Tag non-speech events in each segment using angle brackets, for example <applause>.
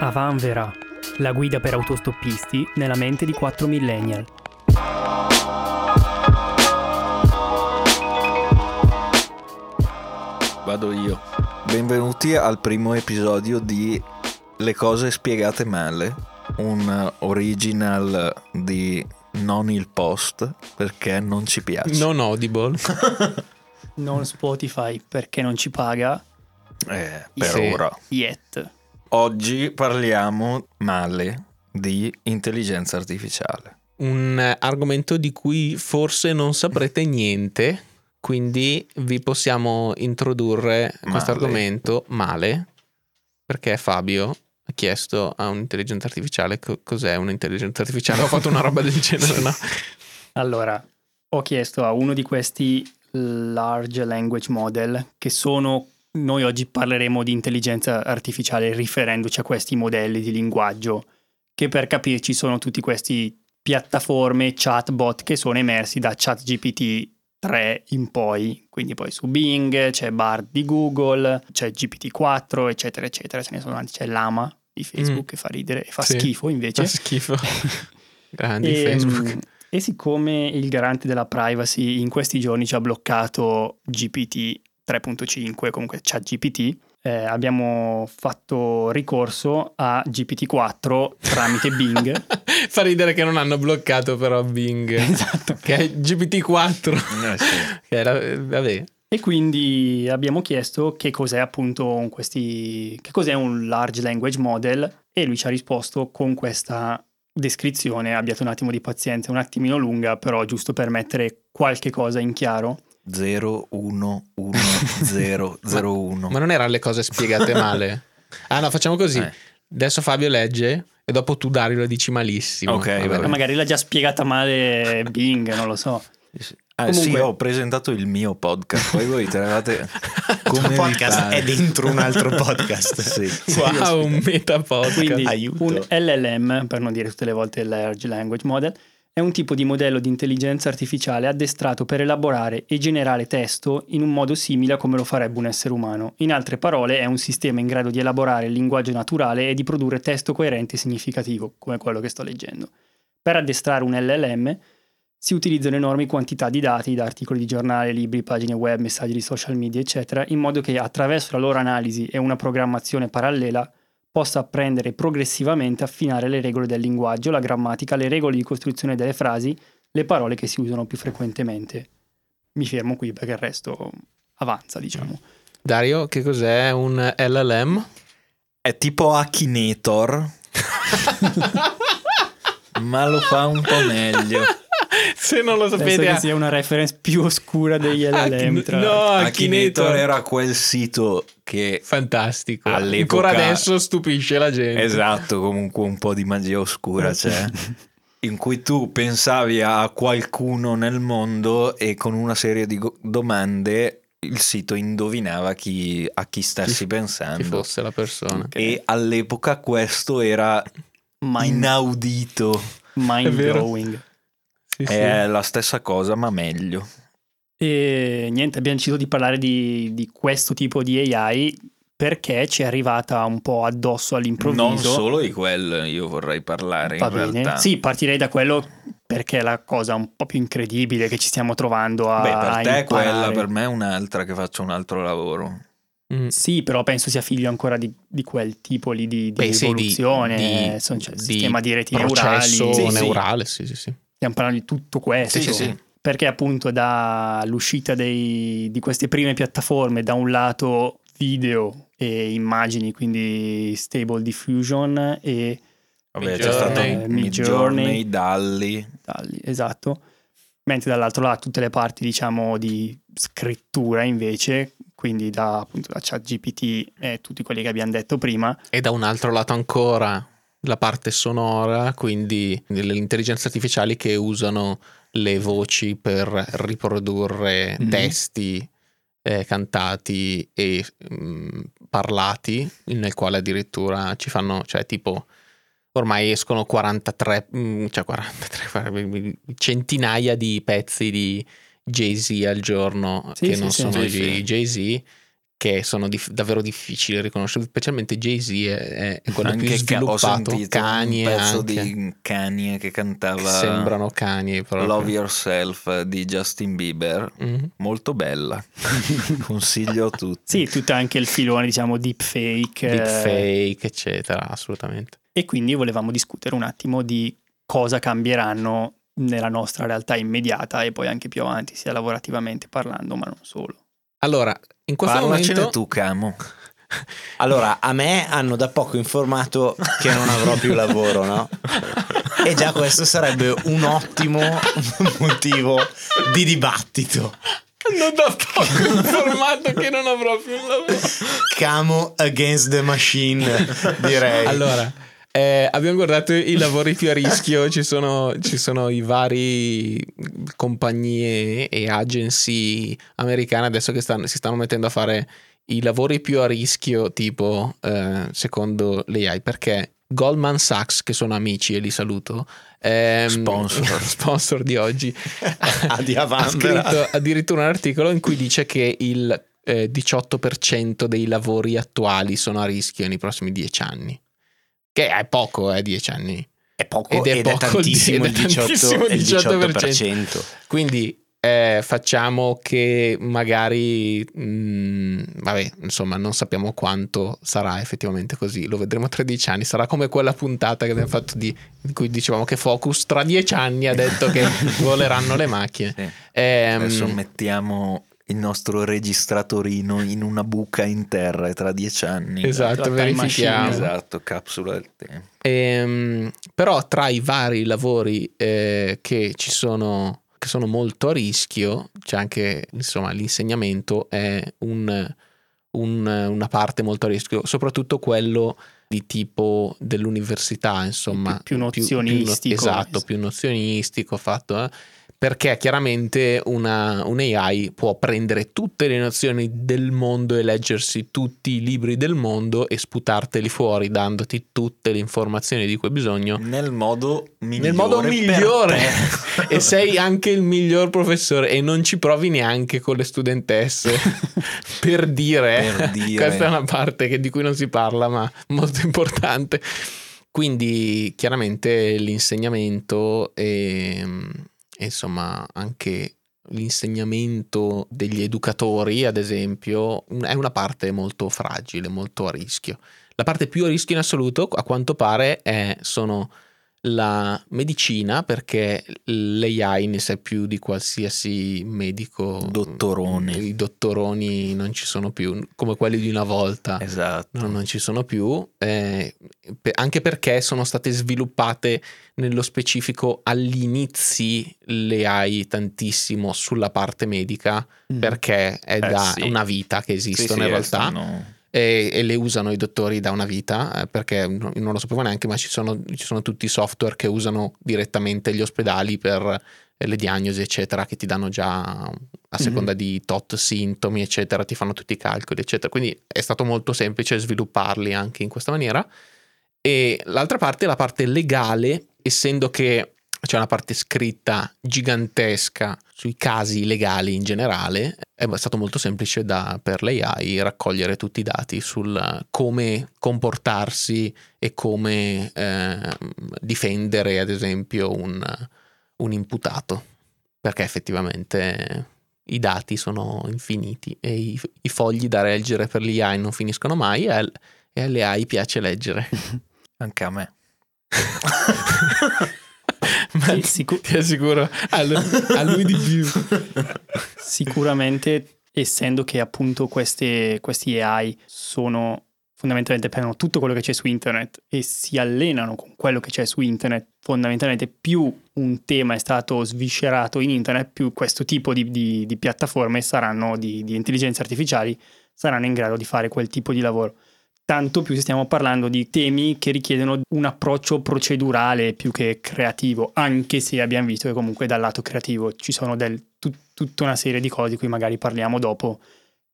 Avan Verà, la guida per autostoppisti nella mente di 4 millennial. Vado io. Benvenuti al primo episodio di Le cose spiegate male, un original di non il post perché non ci piace. Non audible. <laughs> Non Spotify perché non ci paga. Eh, per Sì. ora. Yet. Oggi parliamo male di intelligenza artificiale. Un argomento di cui forse non saprete niente, quindi vi possiamo introdurre questo argomento male, perché Fabio ha chiesto a un'intelligenza artificiale co- cos'è un'intelligenza artificiale. Ho fatto una roba del genere, no? <laughs> Allora, ho chiesto a uno di questi large language model che sono noi oggi parleremo di intelligenza artificiale riferendoci a questi modelli di linguaggio che per capirci sono tutti questi piattaforme chatbot che sono emersi da ChatGPT 3 in poi, quindi poi su Bing, c'è Bard di Google, c'è GPT-4, eccetera, eccetera, ce ne sono tanti, c'è Lama di Facebook Mm. che fa ridere e fa Sì. schifo invece. Fa schifo. <laughs> Grandi E, Facebook. mm, E siccome il garante della privacy in questi giorni ci ha bloccato GPT 3.5, comunque ChatGPT, eh, abbiamo fatto ricorso a GPT-4 tramite Bing. <laughs> Fa ridere che non hanno bloccato però Bing, <laughs> esatto. che è GPT-4. Eh sì. <laughs> Che era, vabbè, E quindi abbiamo chiesto che cos'è appunto un questi, che cos'è un large language model e lui ci ha risposto con questa descrizione. Abbiate un attimo di pazienza, un attimino lunga, però giusto per mettere qualche cosa in chiaro. 01101. Ma non erano le cose spiegate male? <laughs> Ah no, facciamo così. Eh. Adesso Fabio legge e dopo tu Dario lo dici malissimo. Ok, Vabbè. vabbè. Ma magari l'ha già spiegata male Bing, non lo so. Ah, sì, Comunque- ho presentato il mio podcast, poi voi tenevate <laughs> Il come vi podcast è dentro un altro podcast. <laughs> Sì. Wow, un meta podcast. Quindi Aiuto. un LLM, per non dire tutte le volte Large Language Model, è un tipo di modello di intelligenza artificiale addestrato per elaborare e generare testo in un modo simile a come lo farebbe un essere umano. In altre parole, è un sistema in grado di elaborare il linguaggio naturale e di produrre testo coerente e significativo, come quello che sto leggendo. Per addestrare un LLM si utilizzano enormi quantità di dati da articoli di giornale, libri, pagine web, messaggi di social media, eccetera, in modo che attraverso la loro analisi e una programmazione parallela possa apprendere progressivamente affinare le regole del linguaggio, la grammatica, le regole di costruzione delle frasi, le parole che si usano più frequentemente. Mi fermo qui perché il resto avanza, diciamo. Dario, che cos'è un LLM? È tipo Akinator, <laughs> ma lo fa un po' meglio. Se non lo Penso sapete... che sia una reference più oscura degli LLM. Tra... No, Akinator era quel sito che Fantastico. All'epoca- Ancora adesso stupisce la gente. Esatto, comunque un po' di magia oscura c'è. <laughs> In cui tu pensavi a qualcuno nel mondo e con una serie di go- domande il sito indovinava chi, a chi stessi Chi pensando. fosse la persona. E all'epoca questo era Mind, inaudito. mind blowing. Sì, sì. È la stessa cosa, ma meglio. E niente, abbiamo deciso di parlare di, di questo tipo di AI perché ci è arrivata un po' addosso all'improvviso. Non solo di quello io vorrei parlare Va in bene. realtà. Sì, partirei da quello perché è la cosa un po' più incredibile che ci stiamo trovando a Beh, per a te è quella, imparare. per me è un'altra che faccio un altro lavoro. Mm. Sì, però penso sia figlio ancora di, di quel tipo lì di, di Beh, sì, di- evoluzione, di- cioè, di sistema di reti neurali. Processo Sì, sì, neurale, sì, sì, sì. Stiamo parlando di tutto questo. Sì, sì. Perché appunto dall'uscita dei- di queste prime piattaforme, da un lato video e immagini, quindi Stable Diffusion e Vabbè, c'è Midjourney. stato Midjourney. Midjourney, Dalli. Dalli, esatto. Mentre dall'altro lato tutte le parti, diciamo, di scrittura invece, quindi da appunto da ChatGPT e tutti quelli che abbiamo detto prima, E da un altro lato ancora la parte sonora, quindi le intelligenze artificiali che usano le voci per riprodurre Mhm. testi eh, cantati e mm, parlati, nel quale addirittura ci fanno, cioè tipo ormai escono 43, mm, cioè 43, <laughs> centinaia di pezzi di Jay-Z al giorno Sì, che sì, non sì. sono di. Jay-Z che sono dif- davvero difficili da riconoscere, specialmente Jay-Z è, è quello Anche più ca- ho sviluppato, sentito Kanye un pezzo anche, di Kanye che cantava che sembrano Kanye proprio. Love Yourself di Justin Bieber, Mhm. molto bella. <laughs> Consiglio a tutti. Sì, tutto anche il filone, diciamo, deepfake. eh, Deepfake, eccetera, assolutamente. E quindi volevamo discutere un attimo di cosa cambieranno nella nostra realtà immediata e poi anche più avanti, sia lavorativamente parlando, ma non solo. Allora, in questo Parlacene momento tu, Camo. Allora, a me hanno da poco informato che non avrò più lavoro, no? E già questo sarebbe un ottimo motivo di dibattito. hanno da poco informato che non avrò più lavoro. Camo against the machine, direi. Allora, eh, abbiamo guardato i lavori più a rischio, ci sono, ci sono i vari compagnie e agency americane adesso che stanno- si stanno mettendo a fare i lavori più a rischio tipo eh, secondo l'AI perché Goldman Sachs che sono amici e li saluto ehm, Sponsor. <laughs> sponsor di oggi <laughs> Adi ha scritto addirittura un articolo in cui dice che il eh, 18% dei lavori attuali sono a rischio nei prossimi 10 anni. Che è poco, eh, 10 anni. È poco Ed ed è è, poco tantissimo, <laughs> ed è il 18, tantissimo il il 18%. Quindi eh, facciamo che magari, mm, vabbè, insomma, non sappiamo quanto sarà effettivamente così. Lo vedremo tra 10 anni. Sarà come quella puntata che abbiamo fatto di, in cui dicevamo che Focus tra 10 anni ha detto che <laughs> voleranno le macchine. Sì. Ehm, Adesso mettiamo il nostro registratorino in una buca in terra e tra dieci anni. Esatto, verifichiamo. Esatto, capsula del tempo. Ehm, però tra i vari lavori eh, che ci sono, che sono molto a rischio, c'è anche insomma l'insegnamento è un- un- una parte molto a rischio, soprattutto quello di tipo dell'università, insomma. Più- più nozionistico. esatto, più nozionistico fatto. eh. Perché chiaramente una, un AI può prendere tutte le nozioni del mondo e leggersi tutti i libri del mondo e sputarteli fuori dandoti tutte le informazioni di cui hai bisogno Nel modo migliore. nel modo migliore <laughs> e sei anche il miglior professore e non ci provi neanche con le studentesse <laughs> per dire, Per dire. questa è una parte che- di cui non si parla ma molto importante quindi chiaramente l'insegnamento e, insomma anche l'insegnamento degli educatori ad esempio è una parte molto fragile molto a rischio. La parte più a rischio in assoluto a quanto pare è, sono la medicina perché l'AI ne sa più di qualsiasi medico Dottorone. i dottoroni non ci sono più come quelli di una volta Esatto. no, non ci sono più eh, anche perché sono state sviluppate nello specifico agli inizi le AI tantissimo sulla parte medica Mm. perché è Eh, da sì. una vita che esistono sì, in realtà stanno- e, e le usano i dottori da una vita eh, perché no- non lo sapevo neanche ma ci sono, ci sono tutti i software che usano direttamente gli ospedali per eh, le diagnosi eccetera che ti danno già a seconda di tot sintomi eccetera ti fanno tutti i calcoli eccetera. Quindi è stato molto semplice svilupparli anche in questa maniera. E l'altra parte è la parte legale essendo che c'è una parte scritta gigantesca sui casi legali in generale, è stato molto semplice da, per l'AI raccogliere tutti i dati sul come comportarsi e come eh, difendere, ad esempio, un, un imputato, perché effettivamente i dati sono infiniti e i, i fogli da leggere per l'AI non finiscono mai e, al- e alle AI piace leggere. <laughs> Anche a me. <laughs> Sì, sicu- ti assicuro, a lui, a lui di più. <laughs> Sicuramente, essendo che appunto queste, questi AI sono fondamentalmente prendono tutto quello che c'è su internet e si allenano con quello che c'è su internet, fondamentalmente più un tema è stato sviscerato in internet, più questo tipo di, di- di piattaforme saranno, di, di intelligenze artificiali, saranno in grado di fare quel tipo di lavoro. Tanto più stiamo parlando di temi che richiedono un approccio procedurale più che creativo, anche se abbiamo visto che comunque dal lato creativo ci sono del- tut- tutta una serie di cose di cui magari parliamo dopo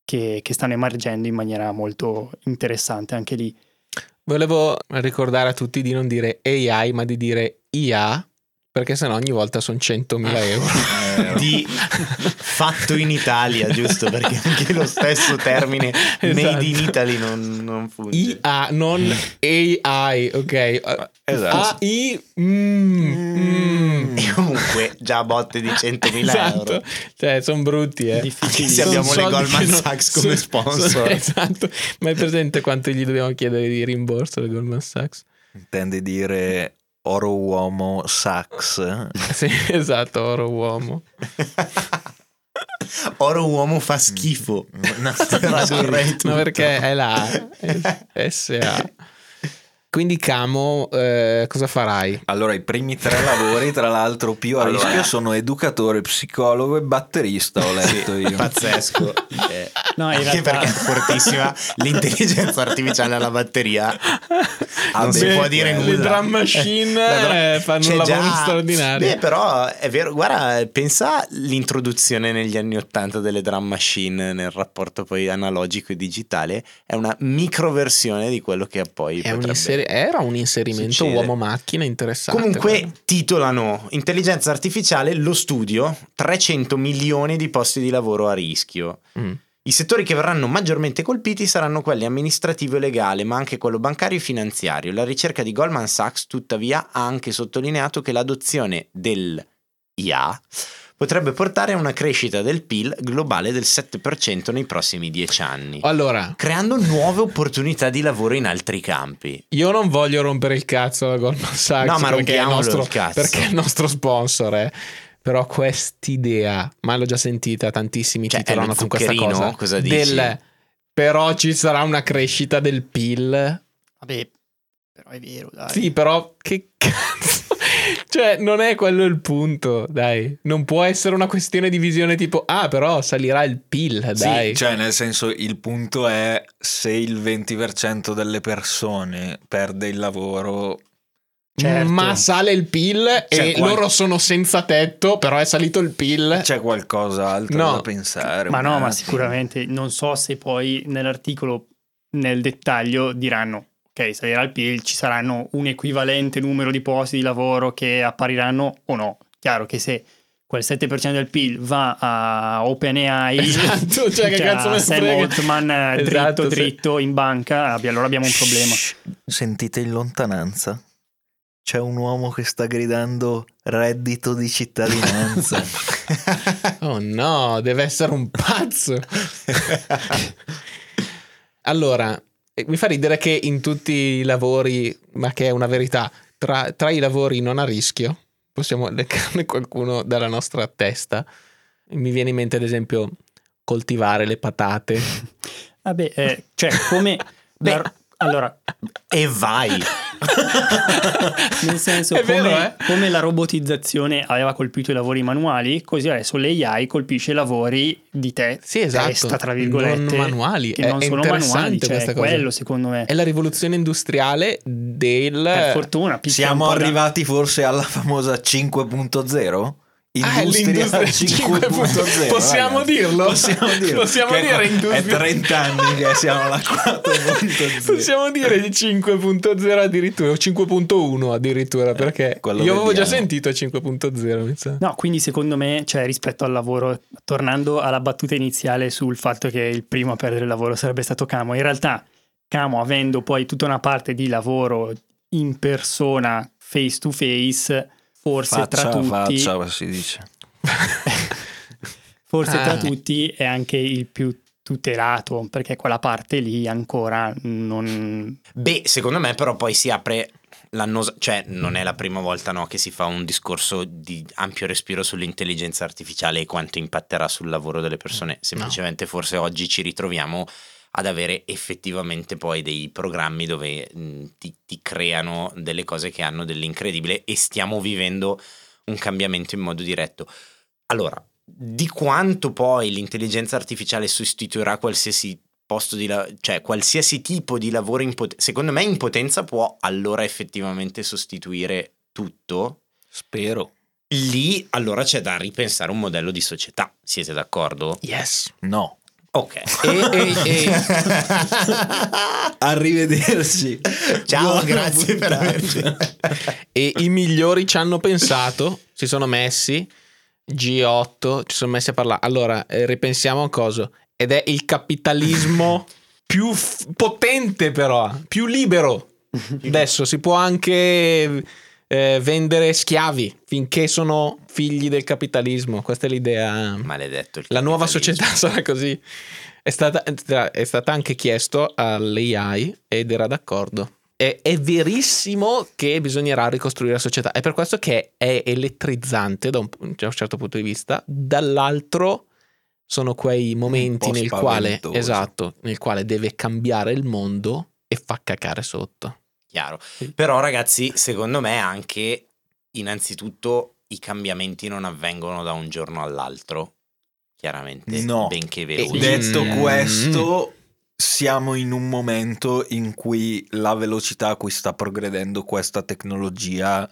che, che stanno emergendo in maniera molto interessante anche lì. Volevo ricordare a tutti di non dire AI, ma di dire IA, perché sennò ogni volta sono 100.000 euro. vero. <laughs> di fatto in Italia, giusto? Perché anche lo stesso termine Esatto. made in Italy non, non funge. IA, non AI, ok? Esatto. AI, mm, mm. E comunque già botte di 100.000 Esatto, euro. cioè sono brutti, eh. Difficili. Se abbiamo le Goldman che non- Sachs come sponsor. sono- esatto, ma è presente quanto gli dobbiamo chiedere di rimborso alle Goldman Sachs? Intendi dire oro uomo sax? <laughs> Sì, esatto, oro uomo. <laughs> Oro uomo fa schifo. <laughs> No, Tradurrei tutto. Ma perché è la SA. Quindi Camo, eh, cosa farai? Allora, i primi tre <laughs> lavori, tra l'altro, più a Allora. rischio sono educatore, psicologo e batterista, ho letto io. Pazzesco. Eh, No, in anche realtà- perché è fortissima l'intelligenza artificiale alla batteria. Ah, non si beh, può dire le nulla. Le drum machine drum- eh, fanno un lavoro già- straordinario. Beh, però è vero, guarda, pensa all'introduzione negli anni Ottanta delle drum machine nel rapporto poi analogico e digitale, è una microversione di quello che poi È un potrebbe inseri- era un inserimento succedere. uomo-macchina interessante. Comunque però. titolano Intelligenza artificiale lo studio 300 milioni di posti di lavoro a rischio. Mm. I settori che verranno maggiormente colpiti saranno quelli amministrativo e legale, ma anche quello bancario e finanziario. La ricerca di Goldman Sachs, tuttavia, ha anche sottolineato che l'adozione dell'IA potrebbe portare a una crescita del PIL globale del 7% nei prossimi 10 anni, Allora, creando nuove opportunità di lavoro in altri campi. io non voglio rompere il cazzo alla Goldman Sachs No, ma perché, è il nostro, il cazzo. perché è il nostro sponsor, eh. Però quest'idea, ma l'ho già sentita, tantissimi Cioè, titolano con questa cosa. Cosa dici? Del, però ci sarà una crescita del PIL. Vabbè, però è vero, dai. Sì, però che cazzo? Cioè, non è quello il punto, dai. Non può essere una questione di visione tipo, ah, però salirà il PIL, dai. Sì, cioè nel senso il punto è se il 20% delle persone perde il lavoro Certo. Ma sale il PIL C'è e qual- loro sono senza tetto, però è salito il PIL. c'è qualcos'altro No. da pensare. Ma no, ma attimo. sicuramente non so se poi nell'articolo, nel dettaglio, diranno ok, salirà il PIL, ci saranno un equivalente numero di posti di lavoro che appariranno o no. Chiaro che se quel 7% del PIL va a OpenAI, Esatto, cioè, che <laughs> cazzo a me Sam frega. Altman <laughs> dritto Esatto, sì. dritto in banca, allora abbiamo un problema. Sentite in lontananza? C'è un uomo che sta gridando reddito di cittadinanza. <laughs> Oh no, deve essere un pazzo. allora, mi fa ridere che in tutti i lavori, ma che è una verità, tra, tra i lavori non a rischio, possiamo leccarne qualcuno dalla nostra testa. Mi viene in mente ad esempio coltivare le patate. <laughs> Vabbè, eh, cioè come... Beh. la- allora, e vai. <laughs> <laughs> Nel senso, come, vero, eh? come la robotizzazione aveva colpito i lavori manuali, così adesso l'AI colpisce i lavori di te, Sì, esatto. testa, tra virgolette, Non manuali. che È- non è sono manuali, cioè questa è cosa. quello secondo me. È la rivoluzione industriale del... per fortuna, Siamo po' da- arrivati forse alla famosa 5.0? Ah, Industria l'industria 5.0. Possiamo ragazzi. dirlo? Possiamo dirlo. Possiamo Che dire è, industria- è 30 anni che siamo alla 4.0. <laughs> Possiamo dire il 5.0 addirittura, o 5.1 addirittura, perché quello io avevo già sentito il 5.0. mi sa. No, quindi secondo me, cioè, rispetto al lavoro, tornando alla battuta iniziale sul fatto che il primo a perdere il lavoro sarebbe stato Camo, in realtà Camo avendo poi tutta una parte di lavoro in persona, face to face, forse Faccia tra tutti, faccia, si dice. <laughs> forse tra Ah. tutti è anche il più tutelato, perché quella parte lì ancora non... Beh, secondo me però poi si apre l'annosa, cioè non è la prima volta no, che si fa un discorso di ampio respiro sull'intelligenza artificiale e quanto impatterà sul lavoro delle persone. Semplicemente forse oggi ci ritroviamo ad avere effettivamente poi dei programmi dove mh, ti, ti creano delle cose che hanno dell'incredibile e stiamo vivendo un cambiamento in modo diretto. Allora, di quanto poi l'intelligenza artificiale sostituirà qualsiasi posto di la- cioè qualsiasi tipo di lavoro in pot- secondo me in potenza può allora effettivamente sostituire tutto. Spero. Lì allora c'è da ripensare un modello di società. Siete d'accordo? Yes. No. Ok. E, e- e- <laughs> Arrivederci. Ciao, Buona grazie per averci. e i migliori ci hanno pensato, si sono messi G8 ci sono messi a parlare. Allora, eh, ripensiamo a un coso. Ed è il capitalismo <laughs> più f- potente, però, più libero. <laughs> Adesso si può anche eh, vendere schiavi finché sono figli del capitalismo. Questa è l'idea. Maledetto. La nuova società <laughs> sarà così. È stata, è stata anche chiesto all'AI ed era d'accordo. È, è verissimo che bisognerà ricostruire la società. È per questo che è elettrizzante da un, da un certo punto di vista. Dall'altro sono quei momenti nel quale, esatto, nel quale deve cambiare il mondo e fa cacare sotto. Chiaro. Però ragazzi, secondo me anche innanzitutto i cambiamenti non avvengono da un giorno all'altro. Chiaramente, No. benché veloci. Detto Mm. questo, siamo in un momento in cui la velocità a cui sta progredendo questa tecnologia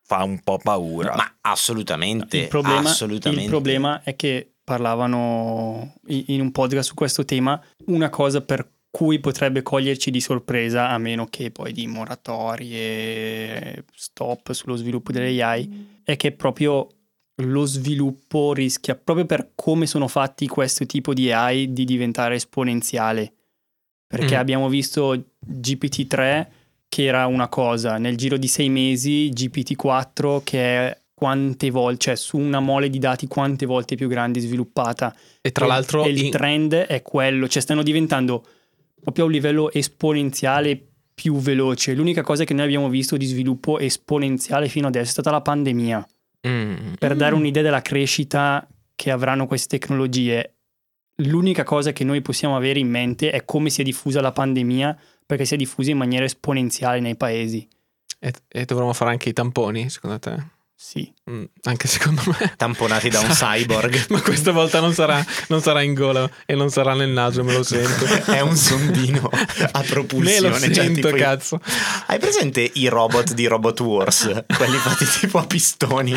fa un po' paura. Ma assolutamente, Il problema, assolutamente. il problema è che parlavano in un podcast su questo tema, una cosa per cui potrebbe coglierci di sorpresa, a meno che poi di moratorie, stop sullo sviluppo delle AI, è che proprio lo sviluppo rischia, proprio per come sono fatti questo tipo di AI, di diventare esponenziale. Perché Mm. abbiamo visto GPT-3 che era una cosa, nel giro di sei mesi GPT-4 che è quante volte, cioè su una mole di dati quante volte più grande sviluppata. E tra E- l'altro, e il in- trend è quello, cioè stanno diventando proprio a un livello esponenziale più veloce. L'unica cosa che noi abbiamo visto di sviluppo esponenziale fino adesso è stata la pandemia. Mm. Per dare un'idea della crescita che avranno queste tecnologie, l'unica cosa che noi possiamo avere in mente è come si è diffusa la pandemia, perché si è diffusa in maniera esponenziale nei paesi. E, e dovremmo fare anche i tamponi, secondo te? Sì. Mm, anche secondo me. <laughs> Tamponati da un cyborg. <laughs> Ma questa volta non sarà, non sarà in gola e non sarà nel naso, me lo <laughs> sento. è un sondino a me propulsione. lo cioè, sento, tipo i- cazzo. Hai presente i robot di Robot Wars? Quelli fatti tipo a pistoni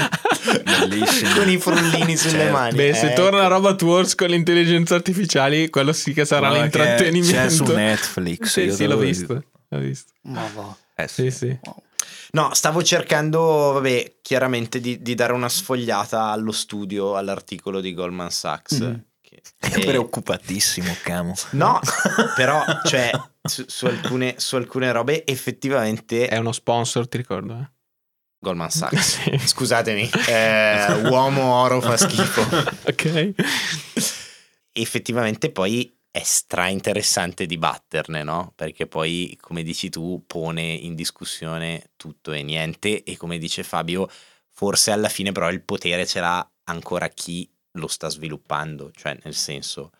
Bellissimo. con i frullini sulle Certo. mani. Beh, se Eh, torna a Robot Wars con le intelligenze artificiali, quello sì che sarà che l'intrattenimento. C'è su Netflix. Sì, sì, l'ho visto. L'ho visto. Ma va. Eh sì. Sì, sì. No, stavo cercando, vabbè, chiaramente di, di dare una sfogliata allo studio, all'articolo di Goldman Sachs. Mhm. che- È e- preoccupatissimo, camo. No, però, cioè, su, su alcune, su alcune robe effettivamente È uno sponsor, ti ricordo? Eh? Goldman Sachs. <laughs> Sì. Scusatemi, eh, uomo oro fa schifo. <laughs> ok. Effettivamente poi è stra interessante dibatterne, no? Perché poi, come dici tu, pone in discussione tutto e niente e come dice Fabio, forse alla fine però il potere ce l'ha ancora chi lo sta sviluppando, cioè nel senso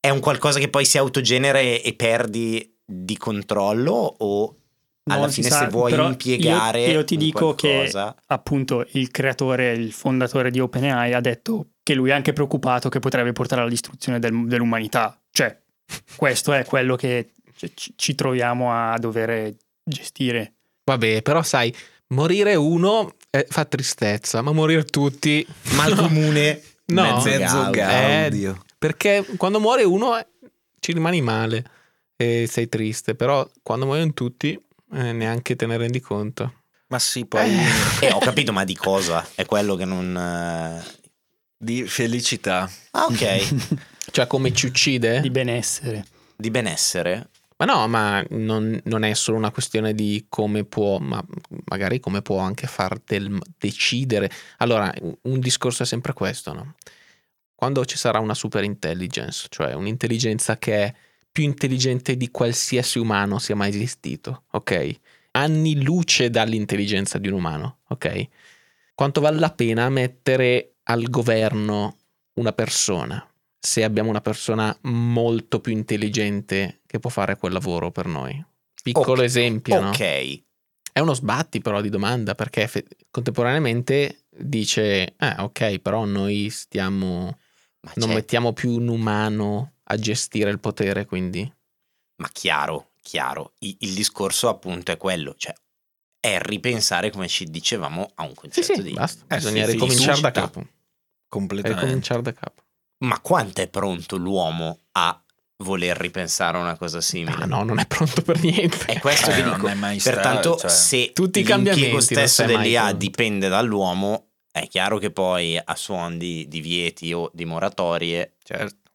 è un qualcosa che poi si autogenera e, perdi di controllo o alla Non fine sa, se vuoi impiegare io, io ti dico qualcosa- che appunto il creatore, il fondatore di OpenAI ha detto che lui è anche preoccupato che potrebbe portare alla distruzione del- dell'umanità. Cioè, questo è quello che ci, ci troviamo a dover gestire. Vabbè, però sai, morire uno eh, fa tristezza, ma morire tutti... mal comune <laughs> No. mezzo, Mezzo gaudio. Eh. Perché quando muore uno eh, ci rimani male e sei triste, però quando muoiono tutti eh, neanche te ne rendi conto. Ma sì, poi Eh, ho capito, ma di <laughs> cosa? È quello che non. eh, di felicità. Ah, ok. <laughs> Cioè come ci uccide? Di benessere. di benessere. Ma no, ma non, non è solo una questione di come può, ma magari come può anche far del, decidere. Allora, un discorso è sempre questo, no? Quando ci sarà una super intelligence, cioè un'intelligenza che è più intelligente di qualsiasi umano sia mai esistito, ok? Anni luce dall'intelligenza di un umano, ok? Quanto vale la pena mettere al governo una persona? Se abbiamo una persona molto più intelligente che può fare quel lavoro per noi. Piccolo Ok, esempio, no? Ok. È uno sbatti però di domanda perché effe- contemporaneamente dice, eh ok, però noi stiamo, Ma, non c'è- mettiamo più un umano a gestire il potere, quindi... ma chiaro, chiaro. I- il discorso appunto è quello, cioè è ripensare, come ci dicevamo, a un Sì, concetto sì, di... basta, Eh, bisogna sì, ricominciare da capo. Completamente. Ricominciare da capo. Ma quanto è pronto l'uomo a voler ripensare a una cosa simile? Ah no, non è pronto per niente. È questo Eh, che dico. Pertanto, cioè, se tutti i cambiamenti stesso dell'IA pronto. dipende dall'uomo, È chiaro che poi a suon di divieti o di moratorie Certo.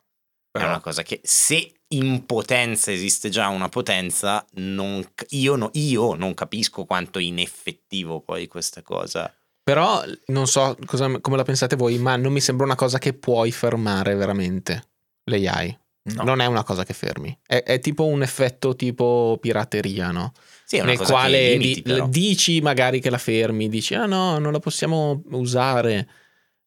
è una cosa che se in potenza esiste già una potenza, non io, no- io non capisco quanto ineffettivo poi questa cosa. Però non so cosa- come la pensate voi, ma non mi sembra una cosa che puoi fermare veramente l'AI. No. Non è una cosa che fermi. È, è tipo un effetto tipo pirateria, no? Sì, è una Nel cosa che quale limiti, di- dici magari che la fermi, dici ah no, non la possiamo usare.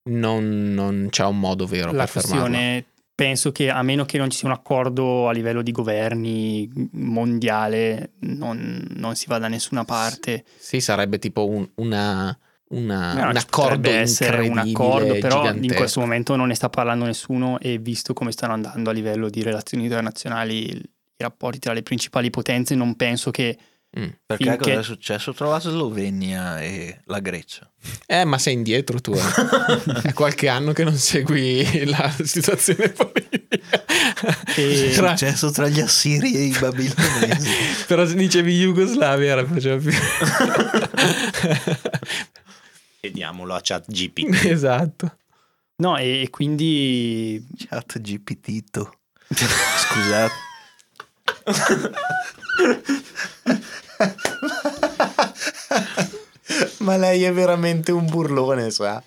Non, non c'è un modo vero La per fermarla. questione, penso che a meno che non ci sia un accordo a livello di governi mondiale, non, non si va da nessuna parte. Sì, sarebbe tipo un, una, una- No, un ci accordo potrebbe essere un accordo, però in gigantesco. questo momento non ne sta parlando nessuno e visto come stanno andando a livello di relazioni internazionali i rapporti tra le principali potenze, non penso che Mm. Perché finché- cosa è successo? Ho trovato Slovenia e la Grecia. Eh, ma sei indietro tu. eh. <laughs> È qualche anno che non segui la situazione politica. <laughs> E- È Tra- successo tra gli assiri e i <laughs> babilonesi. Però se dicevi Jugoslavia era faceva più. Chiediamolo a chat GPT. <laughs> esatto. no, e, e quindi Chat GPT. <laughs> Scusate. Ma lei è veramente un burlone, sa.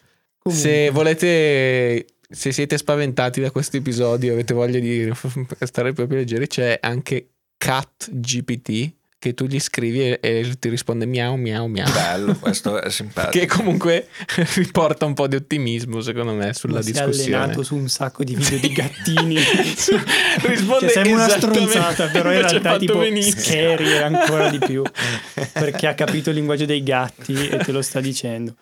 Se volete, se siete spaventati da questo episodio, avete voglia di stare proprio leggeri, c'è anche Cat GPT che tu gli scrivi e, e ti risponde miau miau miau. Bello, <laughs> questo è simpatico. Che comunque <laughs> riporta un po' di ottimismo, secondo me, sulla si è discussione. allenato su un sacco di video di gattini. <laughs> Risponde Cioè, sembra una esattamente stronzata, però in realtà tipo benissimo. scary ancora di più. Perché ha capito il linguaggio dei gatti e te lo sta dicendo.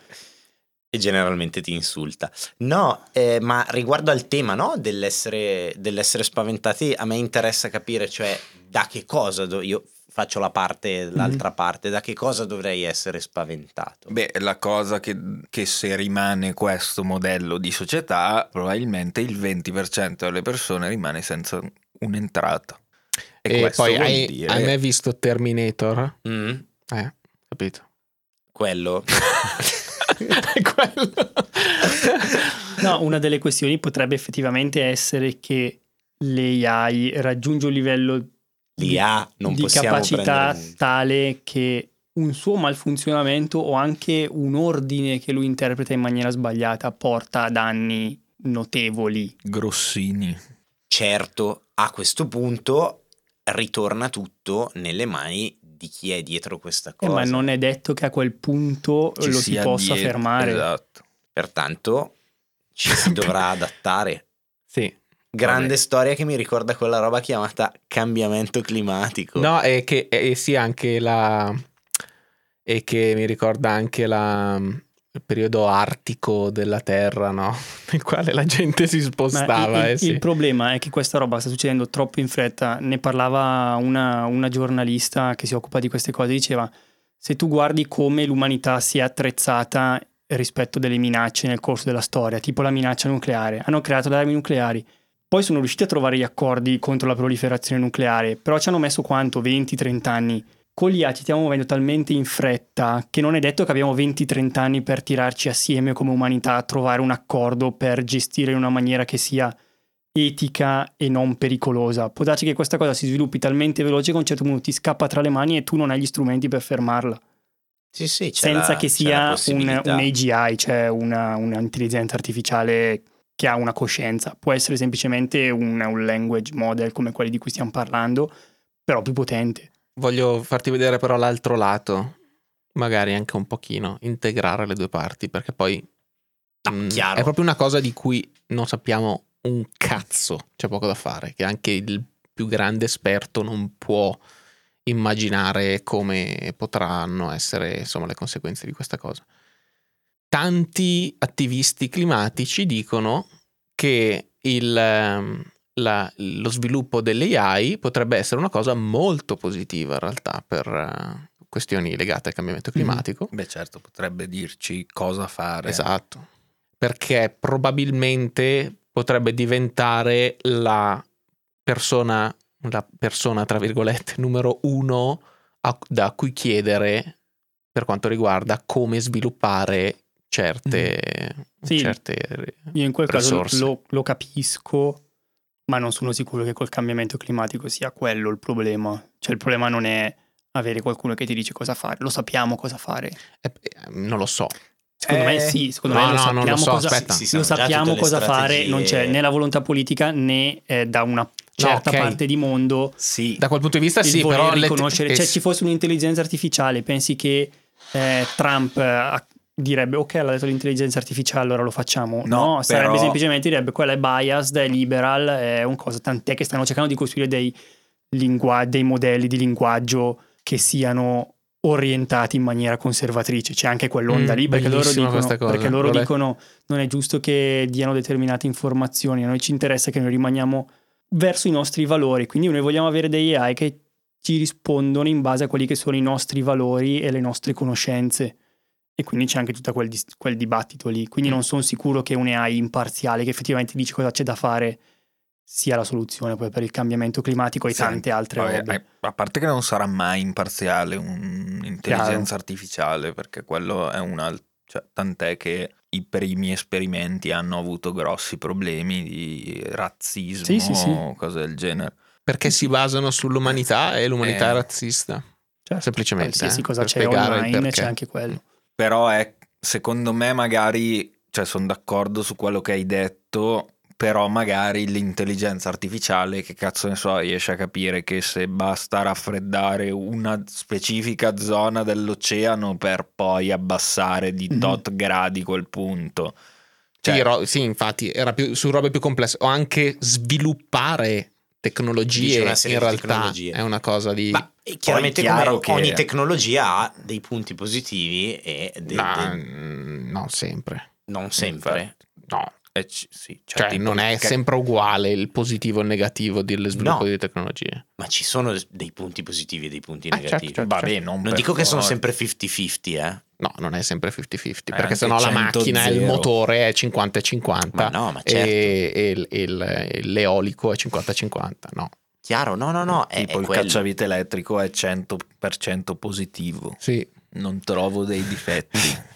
E generalmente ti insulta. No, eh, ma riguardo al tema no, dell'essere, dell'essere spaventati, a me interessa capire, cioè, da che cosa do- io faccio la parte, l'altra parte, da che cosa dovrei essere spaventato. Beh, la cosa che, che se rimane questo modello di società, probabilmente il 20% delle persone rimane senza un'entrata. E, E poi hai, dire... hai mai visto Terminator? Mm? Eh, capito. Quello. <laughs> Quello. No, una delle questioni potrebbe effettivamente essere che l'AI raggiunge un livello di, L'IA non di possiamo capacità tale che un suo malfunzionamento o anche un ordine che lui interpreta in maniera sbagliata porta a danni notevoli. Grossini. Certo, a questo punto ritorna tutto nelle mani di chi è dietro questa Eh, cosa. ma non è detto che a quel punto Ci lo si possa dietro, fermare. Esatto. Pertanto ci si <laughs> dovrà adattare. Sì. Grande Vabbè. storia che mi ricorda quella roba chiamata cambiamento climatico. No, e che e sì, anche la. E che mi ricorda anche la, il periodo artico della Terra, no? <laughs> Nel quale la gente si spostava. il, eh, sì. il problema è che questa roba sta succedendo troppo in fretta. Ne parlava una, una giornalista che si occupa di queste cose. Diceva: Se tu guardi come l'umanità si è attrezzata rispetto delle minacce nel corso della storia, tipo la minaccia nucleare, hanno creato le armi nucleari. Poi sono riusciti a trovare gli accordi contro la proliferazione nucleare, però ci hanno messo quanto? 20-30 anni. Con l'IA ci stiamo muovendo talmente in fretta che non è detto che abbiamo 20-30 anni per tirarci assieme come umanità a trovare un accordo per gestire in una maniera che sia etica e non pericolosa. Può darsi che questa cosa si sviluppi talmente veloce che a un certo punto ti scappa tra le mani e tu non hai gli strumenti per fermarla. Sì, sì, senza la- che sia un, un AGI, cioè un'intelligenza artificiale che ha una coscienza. Può essere semplicemente un, un language model come quelli di cui stiamo parlando, però più potente. Voglio farti vedere però l'altro lato, magari anche un pochino, integrare le due parti, perché poi No, mm, chiaro. è proprio una cosa di cui non sappiamo un cazzo, c'è poco da fare, che anche il più grande esperto non può immaginare come potranno essere insomma le conseguenze di questa cosa. Tanti attivisti climatici dicono che il, ehm, la- lo sviluppo delle AI potrebbe essere una cosa molto positiva in realtà per eh, questioni legate al cambiamento climatico. Beh, certo, potrebbe dirci cosa fare. Esatto. Perché probabilmente potrebbe diventare la persona, la persona tra virgolette, <laughs> numero uno a- da cui chiedere per quanto riguarda come sviluppare certe, Sì. certe Io in quel caso risorse. lo, lo capisco, ma non sono sicuro che col cambiamento climatico sia quello il problema. Cioè il problema non è avere qualcuno che ti dice cosa fare, lo sappiamo cosa fare. eh, non lo so. Secondo me Eh, sì, secondo no, me lo no, non lo sappiamo so, cosa, aspetta. Lo sappiamo cosa fare, non c'è né la volontà politica né eh, da una certa ok. parte di mondo Sì, Da quel punto di vista sì, però le- riconoscere, eh, cioè ci fosse un'intelligenza artificiale, pensi che eh, Trump eh, direbbe ok, l'ha detto l'intelligenza artificiale, allora lo facciamo. No, No, sarebbe però- semplicemente direbbe quella è biased, è liberal, è un cosa, tant'è che stanno cercando di costruire dei, lingua- dei modelli di linguaggio che siano orientati in maniera conservatrice, c'è anche quell'onda Mm, lì perché loro, dicono, questa cosa. perché loro dicono non è giusto che diano determinate informazioni, a noi ci interessa che noi rimaniamo verso i nostri valori, quindi noi vogliamo avere dei AI che ci rispondono in base a quelli che sono i nostri valori e le nostre conoscenze. E quindi c'è anche tutto quel, dis- quel dibattito lì. Quindi non sono sicuro che un AI imparziale che effettivamente dice cosa c'è da fare sia la soluzione poi per il cambiamento climatico e Sì, tante altre Vabbè, robe. eh, a parte che non sarà mai imparziale un'intelligenza artificiale, perché quello è un altro. Cioè, tant'è che i primi esperimenti hanno avuto grossi problemi di razzismo Sì, sì, sì. o cose del genere. perché si basano sull'umanità e l'umanità Eh. è razzista. Certo, semplicemente, Qualsiasi eh, cosa per c'è online perché. c'è anche quello. Però è, secondo me, magari, cioè, sono d'accordo su quello che hai detto. Però magari l'intelligenza artificiale, che cazzo ne so, riesce a capire che se basta raffreddare una specifica zona dell'oceano per poi abbassare di Mhm. tot gradi quel punto. Cioè, sì, ro- sì, infatti, era più, su robe più complesse. O anche sviluppare tecnologie in realtà tecnologie. è una cosa di... Ma è chiaramente come che- ogni tecnologia ha dei punti positivi e dei- No, dei- mm, non sempre. non sempre. No, eh, c- sì, cioè, cioè tipo non è ca- sempre uguale il positivo e il negativo dello sviluppo No. di tecnologie. Ma ci sono dei punti positivi e dei punti Ah, certo, negativi. certo. Vabbè, non, Non dico che sono sempre 50-50, eh. No, non è sempre 50-50, Eh, perché sennò la 100 macchina e il zero. motore è 50-50 Ma no, ma certo. e, e e l'eolico è 50-50, no. Chiaro, no, no, no, è, Tipo è il quello. cacciavite elettrico è 100% positivo. Sì. Non trovo dei difetti. <laughs>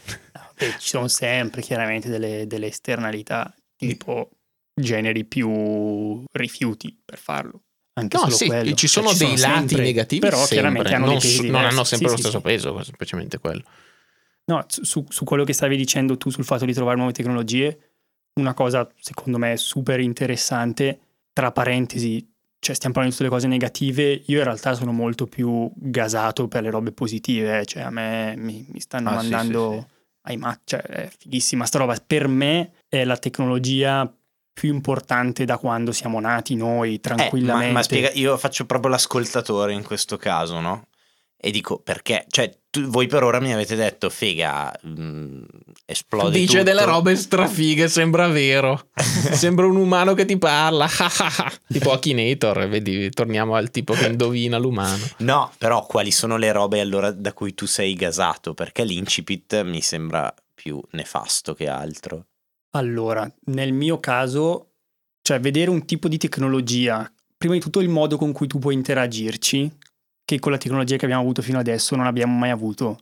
E ci sono sempre chiaramente delle, delle esternalità, tipo generi più rifiuti per farlo. Anche No, sì, quello. ci Cioè, sono dei lati sempre, negativi, però sempre. chiaramente hanno non, su- non hanno sempre Sì, lo stesso sì. peso, semplicemente quello. No, su- su, quello che stavi dicendo tu sul fatto di trovare nuove tecnologie, una cosa secondo me super interessante, tra parentesi, cioè stiamo parlando di tutte le cose negative, io in realtà sono molto più gasato per le robe positive, eh, cioè a me mi, mi stanno Ah, mandando ma- cioè è fighissima sta roba, per me è la tecnologia più importante da quando siamo nati noi, Eh, tranquillamente. ma, ma spiega, io faccio proprio l'ascoltatore in questo caso, no? E dico perché, cioè, tu- voi per ora mi avete detto, figa, mh, esplode Dice tutto. delle robe strafighe, sembra vero. <laughs> sembra un umano che ti parla. <laughs> tipo Akinator, vedi, torniamo al tipo che indovina l'umano. No, però quali sono le robe allora da cui tu sei gasato? Perché l'incipit mi sembra più nefasto che altro. Allora, nel mio caso, cioè vedere un tipo di tecnologia, prima di tutto il modo con cui tu puoi interagirci, che con la tecnologia che abbiamo avuto fino adesso non abbiamo mai avuto.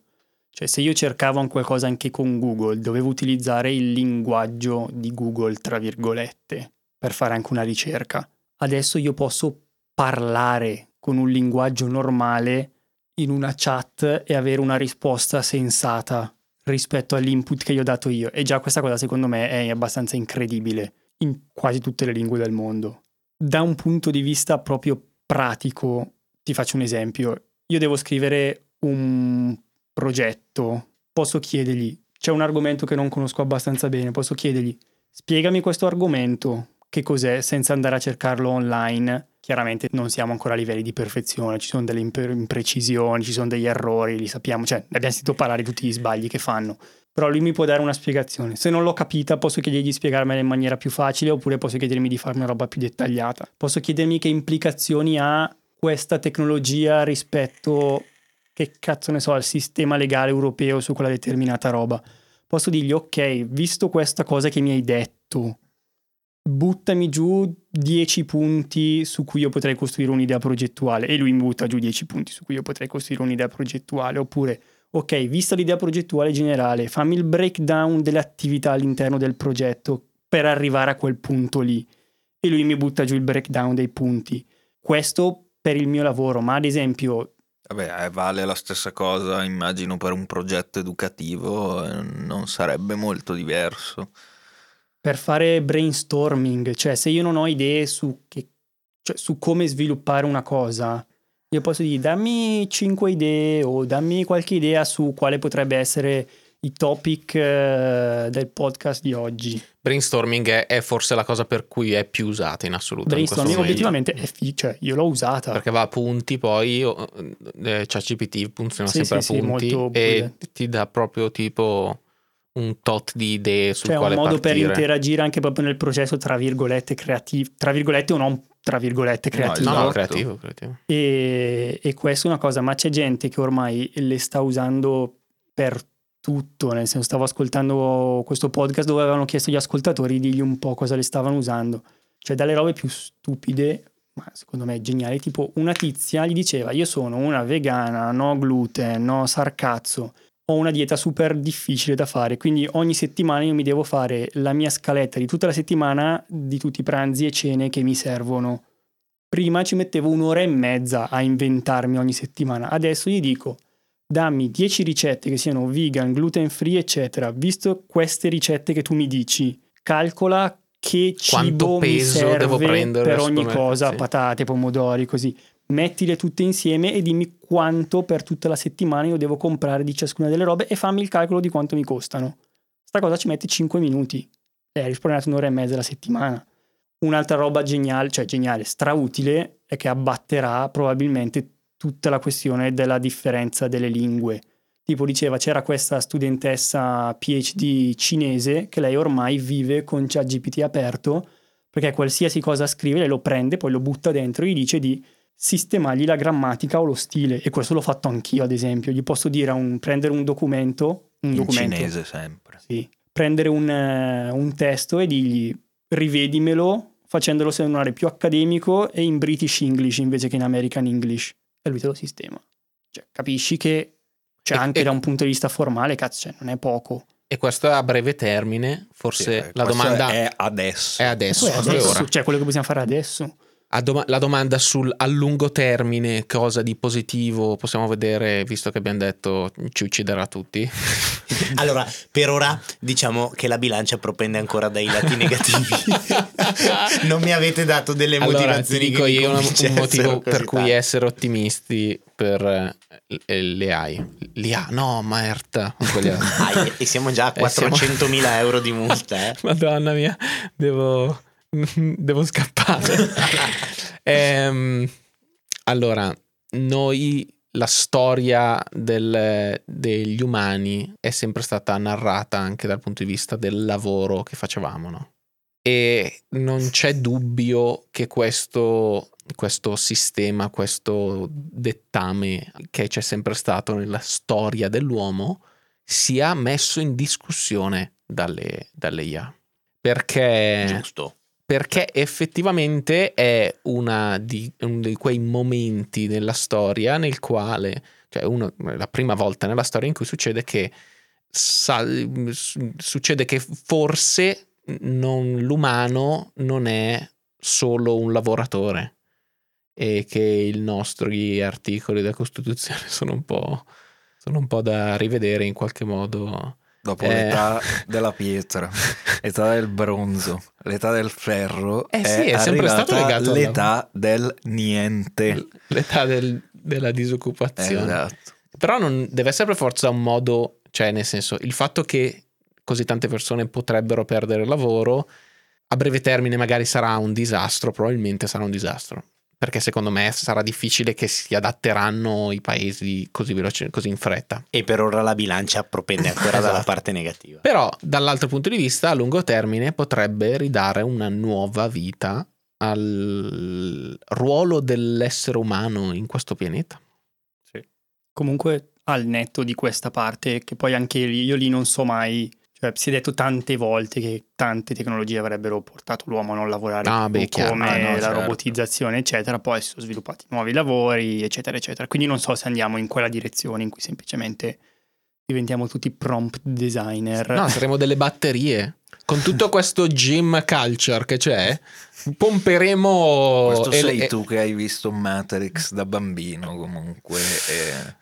Cioè, se io cercavo un qualcosa anche con Google, dovevo utilizzare il linguaggio di Google, tra virgolette, per fare anche una ricerca. Adesso io posso parlare con un linguaggio normale in una chat e avere una risposta sensata rispetto all'input che gli ho dato io. E già questa cosa secondo me è abbastanza incredibile in quasi tutte le lingue del mondo. Da un punto di vista proprio pratico, ti faccio un esempio. Io devo scrivere un progetto, posso chiedergli, c'è un argomento che non conosco abbastanza bene, posso chiedergli, spiegami questo argomento, che cos'è, senza andare a cercarlo online. Chiaramente non siamo ancora a livelli di perfezione, ci sono delle imp- imprecisioni, ci sono degli errori, li sappiamo, cioè ne abbiamo sentito parlare di tutti gli sbagli che fanno. Però lui mi può dare una spiegazione. Se non l'ho capita, posso chiedergli di spiegarmela in maniera più facile oppure posso chiedermi di farmi una roba più dettagliata. Posso chiedermi che implicazioni ha questa tecnologia rispetto, che cazzo ne so, al sistema legale europeo su quella determinata roba. Posso dirgli, ok, visto questa cosa che mi hai detto, buttami giù 10 punti su cui io potrei costruire un'idea progettuale. E lui mi butta giù 10 punti su cui io potrei costruire un'idea progettuale. Oppure, ok, vista l'idea progettuale generale, fammi il breakdown delle attività all'interno del progetto per arrivare a quel punto lì. E lui mi butta giù il breakdown dei punti. Questo per il mio lavoro, ma ad esempio Vabbè, eh, vale la stessa cosa, immagino, per un progetto educativo, eh, non sarebbe molto diverso. per fare brainstorming, cioè se io non ho idee su, che- cioè, su come sviluppare una cosa, io posso dire dammi 5 idee o dammi qualche idea su quale potrebbe essere i topic eh, del podcast di oggi. Brainstorming è, è forse la cosa per cui è più usata in assoluto. in Brainstorming momento. obiettivamente è cioè io l'ho usata. Perché va a punti, poi oh, eh, ChatGPT funziona Sì, sempre sì, a sì, punti molto e ti dà proprio tipo un tot di idee sul Cioè un quale modo per partire. interagire anche proprio nel processo tra virgolette creativo, tra virgolette o non tra virgolette No, creativo. No, no, Esatto. creativo, creativo. E, e questa è una cosa, ma c'è gente che ormai le sta usando per tutto, nel senso stavo ascoltando questo podcast dove avevano chiesto agli ascoltatori di dirgli un po' cosa le stavano usando, cioè dalle robe più stupide, ma secondo me geniali, tipo una tizia gli diceva io sono una vegana, no gluten, no sarcazzo, ho una dieta super difficile da fare, quindi ogni settimana io mi devo fare la mia scaletta di tutta la settimana di tutti i pranzi e cene che mi servono. Prima ci mettevo un'ora e mezza a inventarmi ogni settimana, adesso gli dico dammi 10 ricette che siano vegan, gluten free, eccetera. Visto queste ricette che tu mi dici, calcola che cibo mi serve devo prendere, per ogni cosa, sì. patate, pomodori, così. Mettile tutte insieme e dimmi quanto per tutta la settimana io devo comprare di ciascuna delle robe e fammi il calcolo di quanto mi costano. Sta cosa ci mette 5 minuti. E hai risparmiato un'ora e mezza alla settimana. Un'altra roba geniale, cioè geniale, strautile, è che abbatterà probabilmente tutta la questione della differenza delle lingue. Tipo diceva, c'era questa studentessa PhD cinese che lei ormai vive con ChatGPT aperto perché qualsiasi cosa scrive lei lo prende, poi lo butta dentro e gli dice di sistemargli la grammatica o lo stile. E questo l'ho fatto anch'io, ad esempio. Gli posso dire a un, prendere un documento, un In documento, cinese sempre. sì, prendere un, eh, un testo e dirgli rivedimelo facendolo sembrare più accademico e in British English invece che in American English. E lui te lo sistema. Cioè, capisci che cioè, E- anche e- da un punto di vista formale, cazzo, cioè, non è poco. E questo è a breve termine, forse Sì, eh, la domanda è, è adesso. adesso, Poi questo è adesso, cioè quello che possiamo fare adesso. A doma- la domanda sul a lungo termine, cosa di positivo possiamo vedere, visto che abbiamo detto ci ucciderà tutti. <laughs> Allora, per ora diciamo che la bilancia propende ancora dai lati negativi. <laughs> non mi avete dato delle allora, ti motivazioni dico io un, un motivo per cui tanto. essere ottimisti per eh, le AI. L'IA, no, Marta. Ah, e- siamo già a <laughs> Eh, siamo- 400.000 euro di multa, eh. Madonna mia, devo, <laughs> devo scappare. <laughs> Ehm, allora, noi la storia del- degli umani è sempre stata narrata anche dal punto di vista del lavoro che facevamo, no? E non c'è dubbio che questo, questo sistema, questo dettame che c'è sempre stato nella storia dell'uomo sia messo in discussione dalle, dalle IA. Perché Giusto. Perché effettivamente è di, uno di quei momenti nella storia nel quale, cioè uno- la prima volta nella storia in cui succede che sa- su- succede che forse non- l'umano non è solo un lavoratore e che i nostri articoli della Costituzione <laughs> sono un po', sono un po' da rivedere in qualche modo. Dopo Eh. l'età della pietra, <laughs> l'età del bronzo, l'età del ferro, Eh sì, è sempre stato legato al l'età del niente. L'età del- della disoccupazione. Esatto. Però non deve essere per forza un modo, cioè nel senso, il fatto che così tante persone potrebbero perdere il lavoro, a breve termine magari sarà un disastro, probabilmente sarà un disastro. Perché secondo me sarà difficile che si adatteranno i paesi così veloce, così in fretta. E per ora la bilancia propende <laughs> ancora dalla Esatto. parte negativa. Però, dall'altro punto di vista, a lungo termine potrebbe ridare una nuova vita al ruolo dell'essere umano in questo pianeta. Comunque al netto di questa parte, che poi anche io lì non so mai, cioè si è detto tante volte che tante tecnologie avrebbero portato l'uomo a non lavorare Ah, beh, come Ah, no, la certo. robotizzazione, eccetera, poi si sono sviluppati nuovi lavori, eccetera, eccetera. Quindi non so se andiamo in quella direzione in cui semplicemente diventiamo tutti prompt designer. No, <laughs> saremo delle batterie. Con tutto questo gym culture che c'è, pomperemo... Questo sei tu che hai visto Matrix da bambino comunque. e-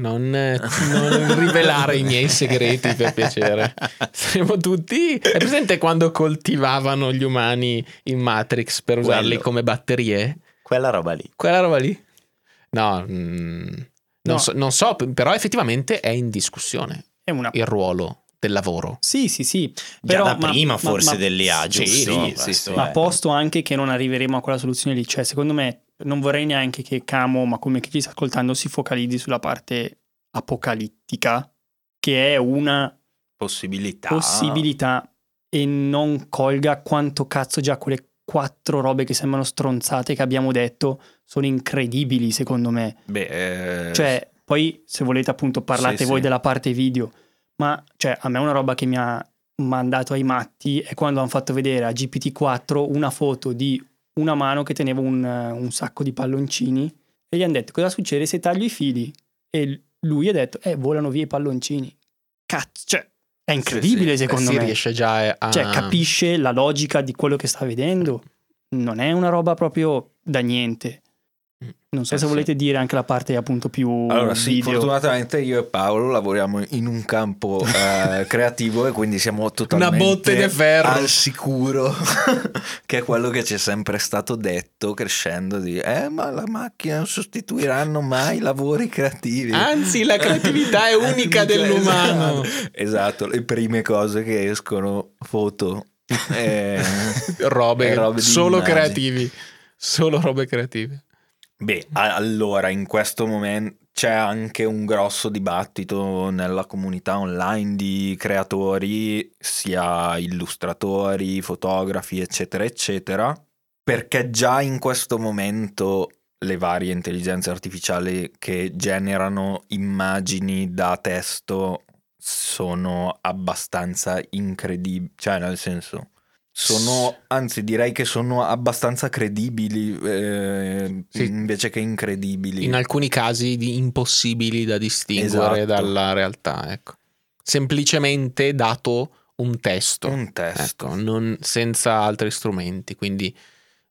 Non, non rivelare i miei segreti per piacere. Saremo tutti. È presente quando coltivavano gli umani in Matrix per usarli Quello. come batterie? Quella roba lì. Quella roba lì? No, mm, non, No. So, non so, però effettivamente è in discussione È una... il ruolo del lavoro. Sì, sì, sì. Già Però, da ma- prima ma- forse ma- dell'IA, sì, giusto? sì, sì, Ma è. posto anche che non arriveremo a quella soluzione lì. Cioè, secondo me, non vorrei neanche che Camo, ma come chi ci sta ascoltando, si focalizzi sulla parte apocalittica, che è una Possibilità. possibilità, e non colga quanto cazzo già quelle quattro robe che sembrano stronzate che abbiamo detto sono incredibili, secondo me. Beh, eh, Cioè, poi se volete appunto parlate Sì, voi sì. della parte video, ma cioè, a me una roba che mi ha mandato ai matti è quando hanno fatto vedere a GPT-4 una foto di una mano che teneva un, un sacco di palloncini e gli hanno detto cosa succede se taglio i fili e lui ha detto eh volano via i palloncini. Cazzo, cioè, è incredibile sì. secondo si me. riesce già a. Cioè, capisce la logica di quello che sta vedendo. Non è una roba proprio da niente. Non so Eh, se sì. volete dire anche la parte appunto più Allora, sì, video. fortunatamente io e Paolo lavoriamo in un campo <laughs> eh, creativo e quindi siamo totalmente botte de ferro. al sicuro, <laughs> che è quello che ci è sempre stato detto crescendo di eh, ma la macchina non sostituiranno mai i lavori creativi. Anzi, la <laughs> creatività è unica dell'umano. Esatto, esatto, le prime cose che escono, foto, eh, Robe, e robe di solo immagini. creativi. Solo robe creative. Beh, a- allora in questo momento c'è anche un grosso dibattito nella comunità online di creatori, sia illustratori, fotografi, eccetera, eccetera, perché già in questo momento le varie intelligenze artificiali che generano immagini da testo sono abbastanza incredibili, cioè nel senso sono, anzi direi che sono abbastanza credibili eh, Sì. invece che incredibili. In alcuni casi impossibili da distinguere Esatto. dalla realtà, ecco. Semplicemente dato un testo. Un testo. Ecco, non- senza altri strumenti. Quindi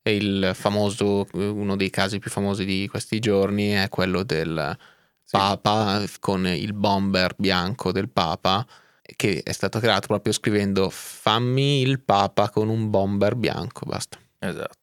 è il famoso, uno dei casi più famosi di questi giorni è quello del Papa con il bomber bianco del Papa che è stato creato proprio scrivendo fammi il Papa con un bomber bianco, basta. Esatto.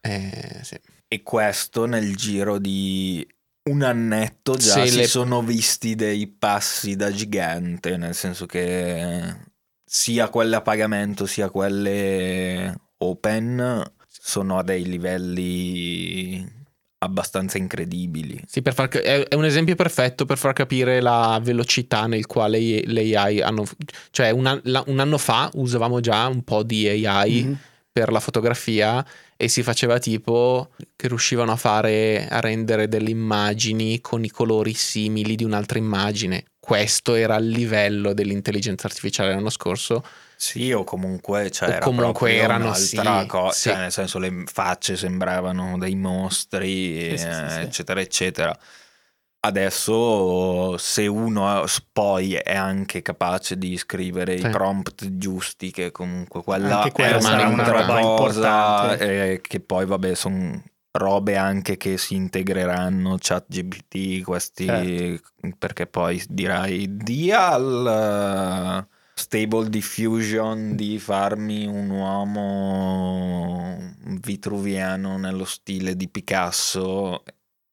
Eh, sì. E questo nel giro di un annetto già Sì, si le- sono visti dei passi da gigante, nel senso che sia quelle a pagamento sia quelle open sono a dei livelli abbastanza incredibili. Sì, per far è, un esempio perfetto per far capire la velocità nel quale le AI hanno... Cioè un, un anno fa usavamo già un po' di AI Mhm. per la fotografia e si faceva tipo che riuscivano a fare, a rendere delle immagini con i colori simili di un'altra immagine. Questo era il livello dell'intelligenza artificiale l'anno scorso. Sì, o comunque, cioè, O comunque erano, un'altra sì, cosa, sì. cioè, nel senso le facce sembravano dei mostri, Sì, eh, eccetera, eccetera. Adesso, se uno poi è anche capace di scrivere i prompt giusti, che comunque quella Anche quella è una un'altra roba cosa, importante. eh, che poi, vabbè, sono robe anche che si integreranno chat GPT questi Certo. perché poi dirai dia al stable diffusion di farmi un uomo vitruviano nello stile di Picasso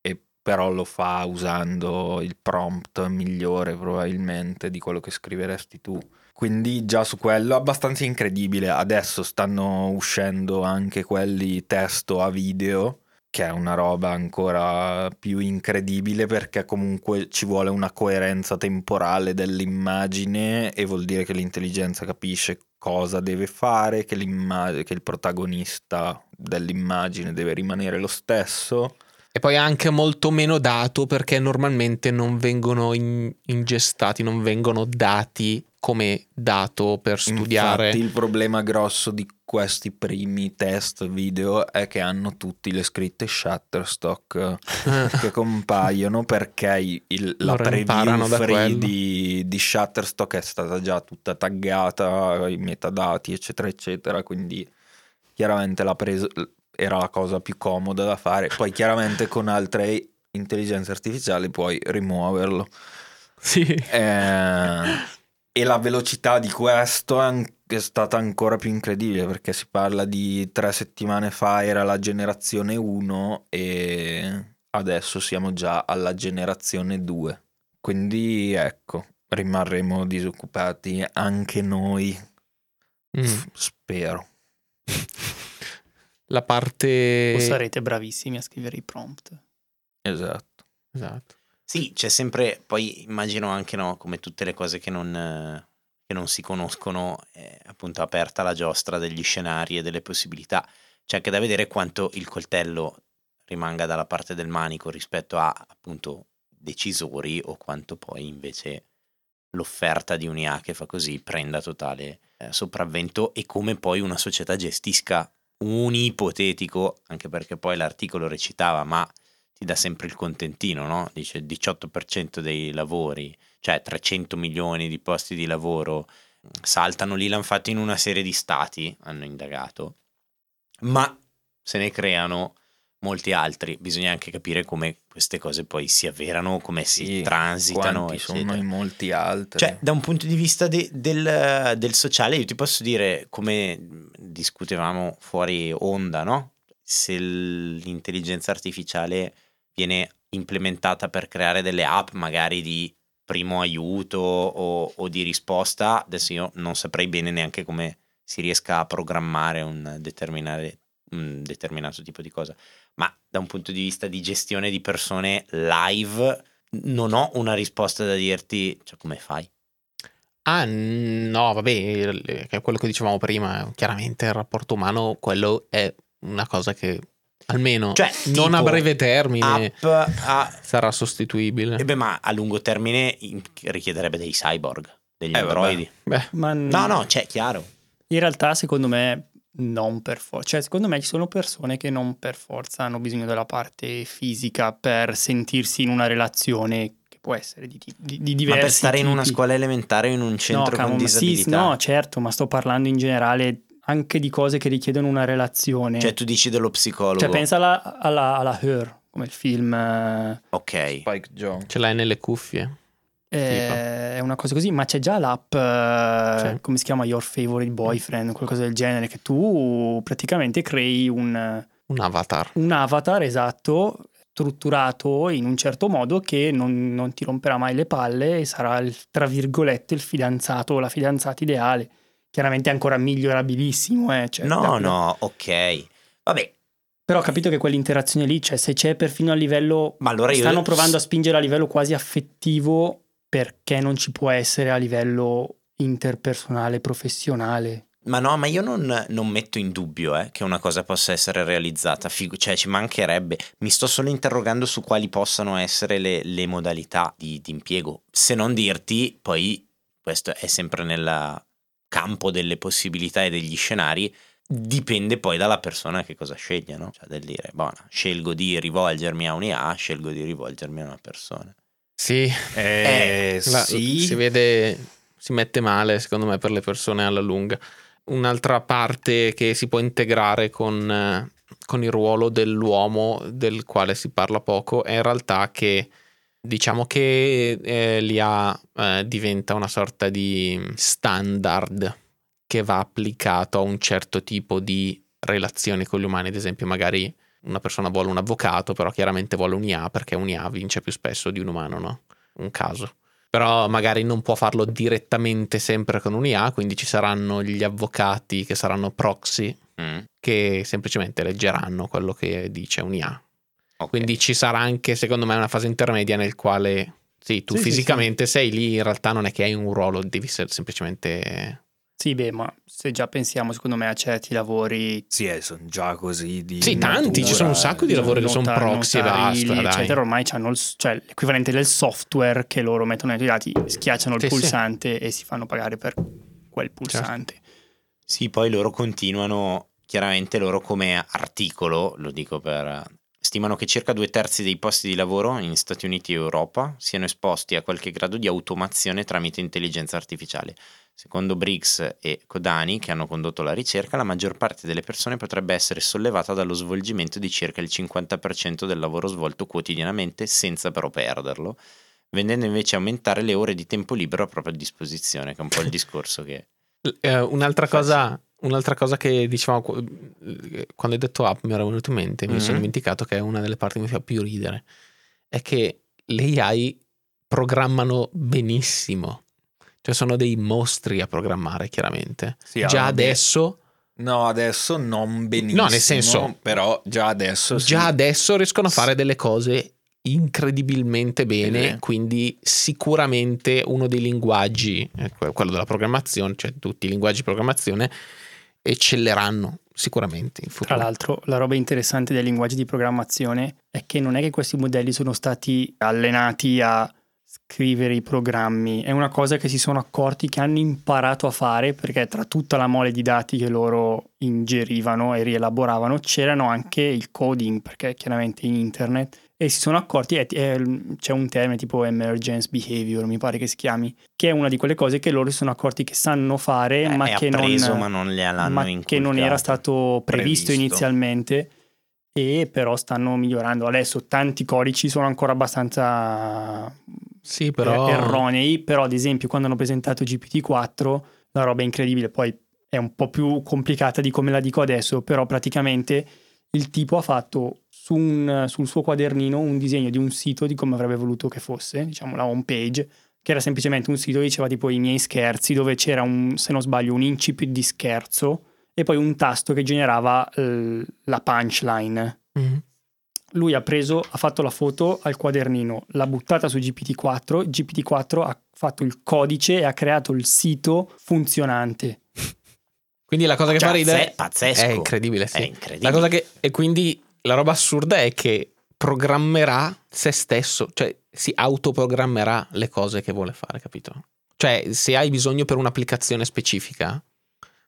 e però lo fa usando il prompt migliore probabilmente di quello che scriveresti tu quindi già su quello abbastanza incredibile. Adesso stanno uscendo anche quelli testo a video, che è una roba ancora più incredibile perché comunque ci vuole una coerenza temporale dell'immagine e vuol dire che l'intelligenza capisce cosa deve fare, che, che il protagonista dell'immagine deve rimanere lo stesso. E poi anche molto meno dato perché normalmente non vengono in- ingestati, non vengono dati come dato per studiare. Infatti il problema grosso di questi primi test video è che hanno tutti le scritte Shutterstock <laughs> che compaiono perché il- la preview free di, di Shutterstock è stata già tutta taggata, i metadati eccetera eccetera, quindi chiaramente l'ha preso, era la cosa più comoda da fare, poi chiaramente con altre intelligenze artificiali puoi rimuoverlo. sì. Eh, e la velocità di questo è, an- è stata ancora più incredibile perché si parla di tre settimane fa era la generazione 1 e adesso siamo già alla generazione 2. Quindi ecco, rimarremo disoccupati anche noi, Mm. spero. La parte... O sarete bravissimi a scrivere i prompt. Esatto. Esatto. Sì, c'è sempre, poi immagino anche no, come tutte le cose che non, che non si conoscono, è appunto aperta la giostra degli scenari e delle possibilità. C'è anche da vedere quanto il coltello rimanga dalla parte del manico rispetto a appunto decisori o quanto poi invece l'offerta di un'IA che fa così prenda totale eh, sopravvento e come poi una società gestisca un ipotetico, anche perché poi l'articolo recitava, ma ti dà sempre il contentino, no? Dice il 18% dei lavori, cioè 300 milioni di posti di lavoro saltano lì, l'hanno fatto in una serie di stati, hanno indagato, ma se ne creano molti altri. Bisogna anche capire come queste cose poi si avverano, come si Sì, transitano. sono in molti altri. Cioè, da un punto di vista de- del, del sociale, io ti posso dire, come discutevamo fuori onda, no? Se l'intelligenza artificiale viene implementata per creare delle app magari di primo aiuto o, o di risposta, adesso io non saprei bene neanche come si riesca a programmare un, un determinato tipo di cosa, ma da un punto di vista di gestione di persone live non ho una risposta da dirti, cioè come fai? Ah, no, vabbè, è quello che dicevamo prima, chiaramente il rapporto umano, quello è una cosa che almeno Cioè, non a breve termine App a... sarà sostituibile. Eh beh, ma a lungo termine in- richiederebbe dei cyborg, degli Eh, androidi. Beh, Ma No, no, c'è, chiaro. In realtà, secondo me, non per forza. Cioè, secondo me ci sono persone che non per forza hanno bisogno della parte fisica per sentirsi in una relazione che può essere di, di, di Ma diversi per stare in una tipi. scuola elementare o in un No, centro cavolo, con ma sì, disabilità. no, certo, ma sto parlando in generale anche di cose che richiedono una relazione. Cioè, tu dici dello psicologo. Cioè, pensa alla, alla, alla Her, come il film. eh, Ok. Spike Jones. ce l'hai nelle cuffie. eh, è una cosa così, ma c'è già l'app, eh, Sì. come si chiama, Your Favorite Boyfriend, qualcosa del genere, che tu praticamente crei un, Un avatar. un avatar esatto, strutturato in un certo modo che non, non ti romperà mai le palle e sarà, il, tra virgolette, il fidanzato o la fidanzata ideale. Chiaramente è ancora migliorabilissimo, eh, cioè, no, no, ok. Vabbè, Però ho capito che quell'interazione lì, cioè se c'è perfino a livello... ma allora io... Stanno provando a spingere a livello quasi affettivo perché non ci può essere a livello interpersonale, professionale. Ma no, ma io non, non metto in dubbio eh, che una cosa possa essere realizzata, Figu- cioè ci mancherebbe. Mi sto solo interrogando su quali possano essere le, le modalità di, di impiego. Se non dirti, poi questo è sempre nel campo delle possibilità e degli scenari, dipende poi dalla persona che cosa sceglie, no? Cioè del dire, buona, scelgo di rivolgermi a un'IA, scelgo di rivolgermi a una persona. Sì, Eh, la- sì. si vede, si mette male secondo me per le persone alla lunga. Un'altra parte che si può integrare con, eh, con il ruolo dell'uomo, del quale si parla poco, è in realtà che diciamo che eh, l'IA eh, diventa una sorta di standard che va applicato a un certo tipo di relazioni con gli umani, ad esempio magari una persona vuole un avvocato, però chiaramente vuole un'IA perché un'IA vince più spesso di un umano, no? Un caso. Però magari non può farlo direttamente sempre con un'IA, quindi ci saranno gli avvocati che saranno proxy Mm, che semplicemente leggeranno quello che dice un'IA. Ok. Quindi ci sarà anche, secondo me, una fase intermedia nel quale sì, tu Sì, sì, fisicamente sei lì, in realtà non è che hai un ruolo, devi se- semplicemente Sì, beh, ma se già pensiamo, secondo me, a certi lavori Sì, eh, sono già così di Sì, tanti, natura, ci sono un sacco di eh. lavori che sono proxy e basta, eccetera, ormai hanno il, cioè, l'equivalente del software che loro mettono nei dati, schiacciano il Sì, sì. pulsante e si fanno pagare per quel pulsante. Sì, poi loro continuano, chiaramente loro come articolo, lo dico per... Stimano che circa due terzi dei posti di lavoro in Stati Uniti e Europa siano esposti a qualche grado di automazione tramite intelligenza artificiale. Secondo Briggs e Kodani, che hanno condotto la ricerca, la maggior parte delle persone potrebbe essere sollevata dallo svolgimento di circa il 50% del lavoro svolto quotidianamente senza però perderlo, vendendo invece aumentare le ore di tempo libero a propria disposizione, che è un po' il <laughs> discorso che... Eh, un'altra, cosa, un'altra cosa che dicevamo qu- quando hai detto app mi era venuto in mente, mi Mhm. sono dimenticato che è una delle parti che mi fa più ridere, è che le AI programmano benissimo. Cioè sono dei mostri a programmare, chiaramente. Sì, Già adesso, No, adesso non benissimo. No, nel senso- Però già adesso sì. già adesso riescono a fare delle cose incredibilmente bene, Sì. quindi sicuramente uno dei linguaggi, eh, que- quello della programmazione, cioè tutti i linguaggi di programmazione, eccelleranno sicuramente in futuro. Tra l'altro, la roba interessante dei linguaggi di programmazione è che non è che questi modelli sono stati allenati a scrivere i programmi, è una cosa che si sono accorti che hanno imparato a fare perché tra tutta la mole di dati che loro ingerivano e rielaboravano c'erano anche il coding perché chiaramente in internet e si sono accorti, è- è- c'è un termine tipo emergence behavior mi pare che si chiami, che è una di quelle cose che loro si sono accorti che sanno fare ma è che appreso, non ma non ma che non era stato previsto, Previsto. inizialmente e però stanno migliorando. Adesso tanti codici sono ancora abbastanza Sì, però... eh, erronei, però ad esempio quando hanno presentato GPT-4 la roba è incredibile, poi è un po' più complicata di come la dico adesso, però praticamente il tipo ha fatto su un- sul suo quadernino un disegno di un sito di come avrebbe voluto che fosse, diciamo la home page, che era semplicemente un sito che diceva tipo i miei scherzi, dove c'era un, se non sbaglio, un incipit di scherzo e poi un tasto che generava eh, la punchline. Mhm. Lui ha preso, ha fatto la foto al quadernino, l'ha buttata su GPT-4, GPT-4 ha fatto il codice e ha creato il sito funzionante. <laughs> Quindi la cosa che Cioè, fa ridere è pazzesco. è incredibile, sì. È incredibile. La cosa che e quindi la roba assurda è che programmerà se stesso, cioè si autoprogrammerà le cose che vuole fare, capito? Cioè, se hai bisogno per un'applicazione specifica,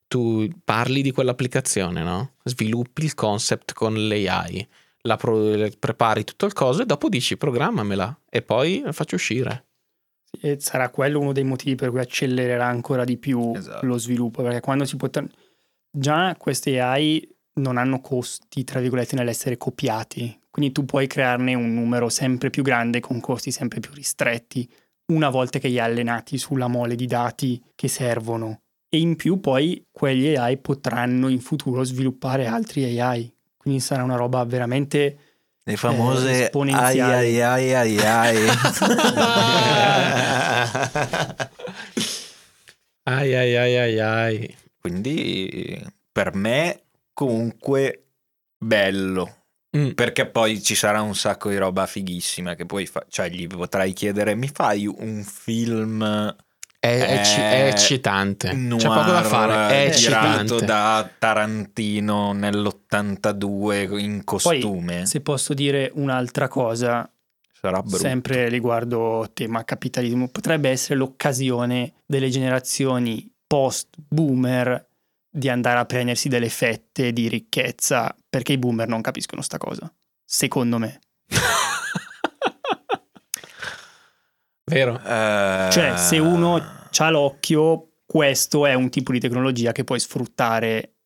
tu parli di quell'applicazione, no? Sviluppi il concept con l'AI, la pro- prepari tutto il coso e dopo dici programmamela e poi la faccio uscire. E sarà quello uno dei motivi per cui accelererà ancora di più Esatto. lo sviluppo, perché quando si potrà... Già queste AI non hanno costi, tra virgolette, nell'essere copiati, quindi tu puoi crearne un numero sempre più grande con costi sempre più ristretti, una volta che li hai allenati sulla mole di dati che servono. E in più poi quegli AI potranno in futuro sviluppare altri AI, quindi sarà una roba veramente... Le famose ai esponenziali. ai ai ai ai. <laughs> Ai ai ai ai ai. Quindi per me comunque bello. Mm. Perché poi ci sarà un sacco di roba fighissima che poi fa- cioè gli potrai chiedere mi fai un film È, è ci- è Eh, eccitante. noir C'è poco da fare. È girato eccitante. da Tarantino nell'82 in costume. Se posso dire un'altra cosa, sempre riguardo tema capitalismo, potrebbe essere l'occasione delle generazioni post-boomer di andare a prendersi delle fette di ricchezza, perché i boomer non capiscono sta cosa, secondo me. <laughs> Vero? Eh, Cioè, se uno ha l'occhio, questo è un tipo di tecnologia che puoi sfruttare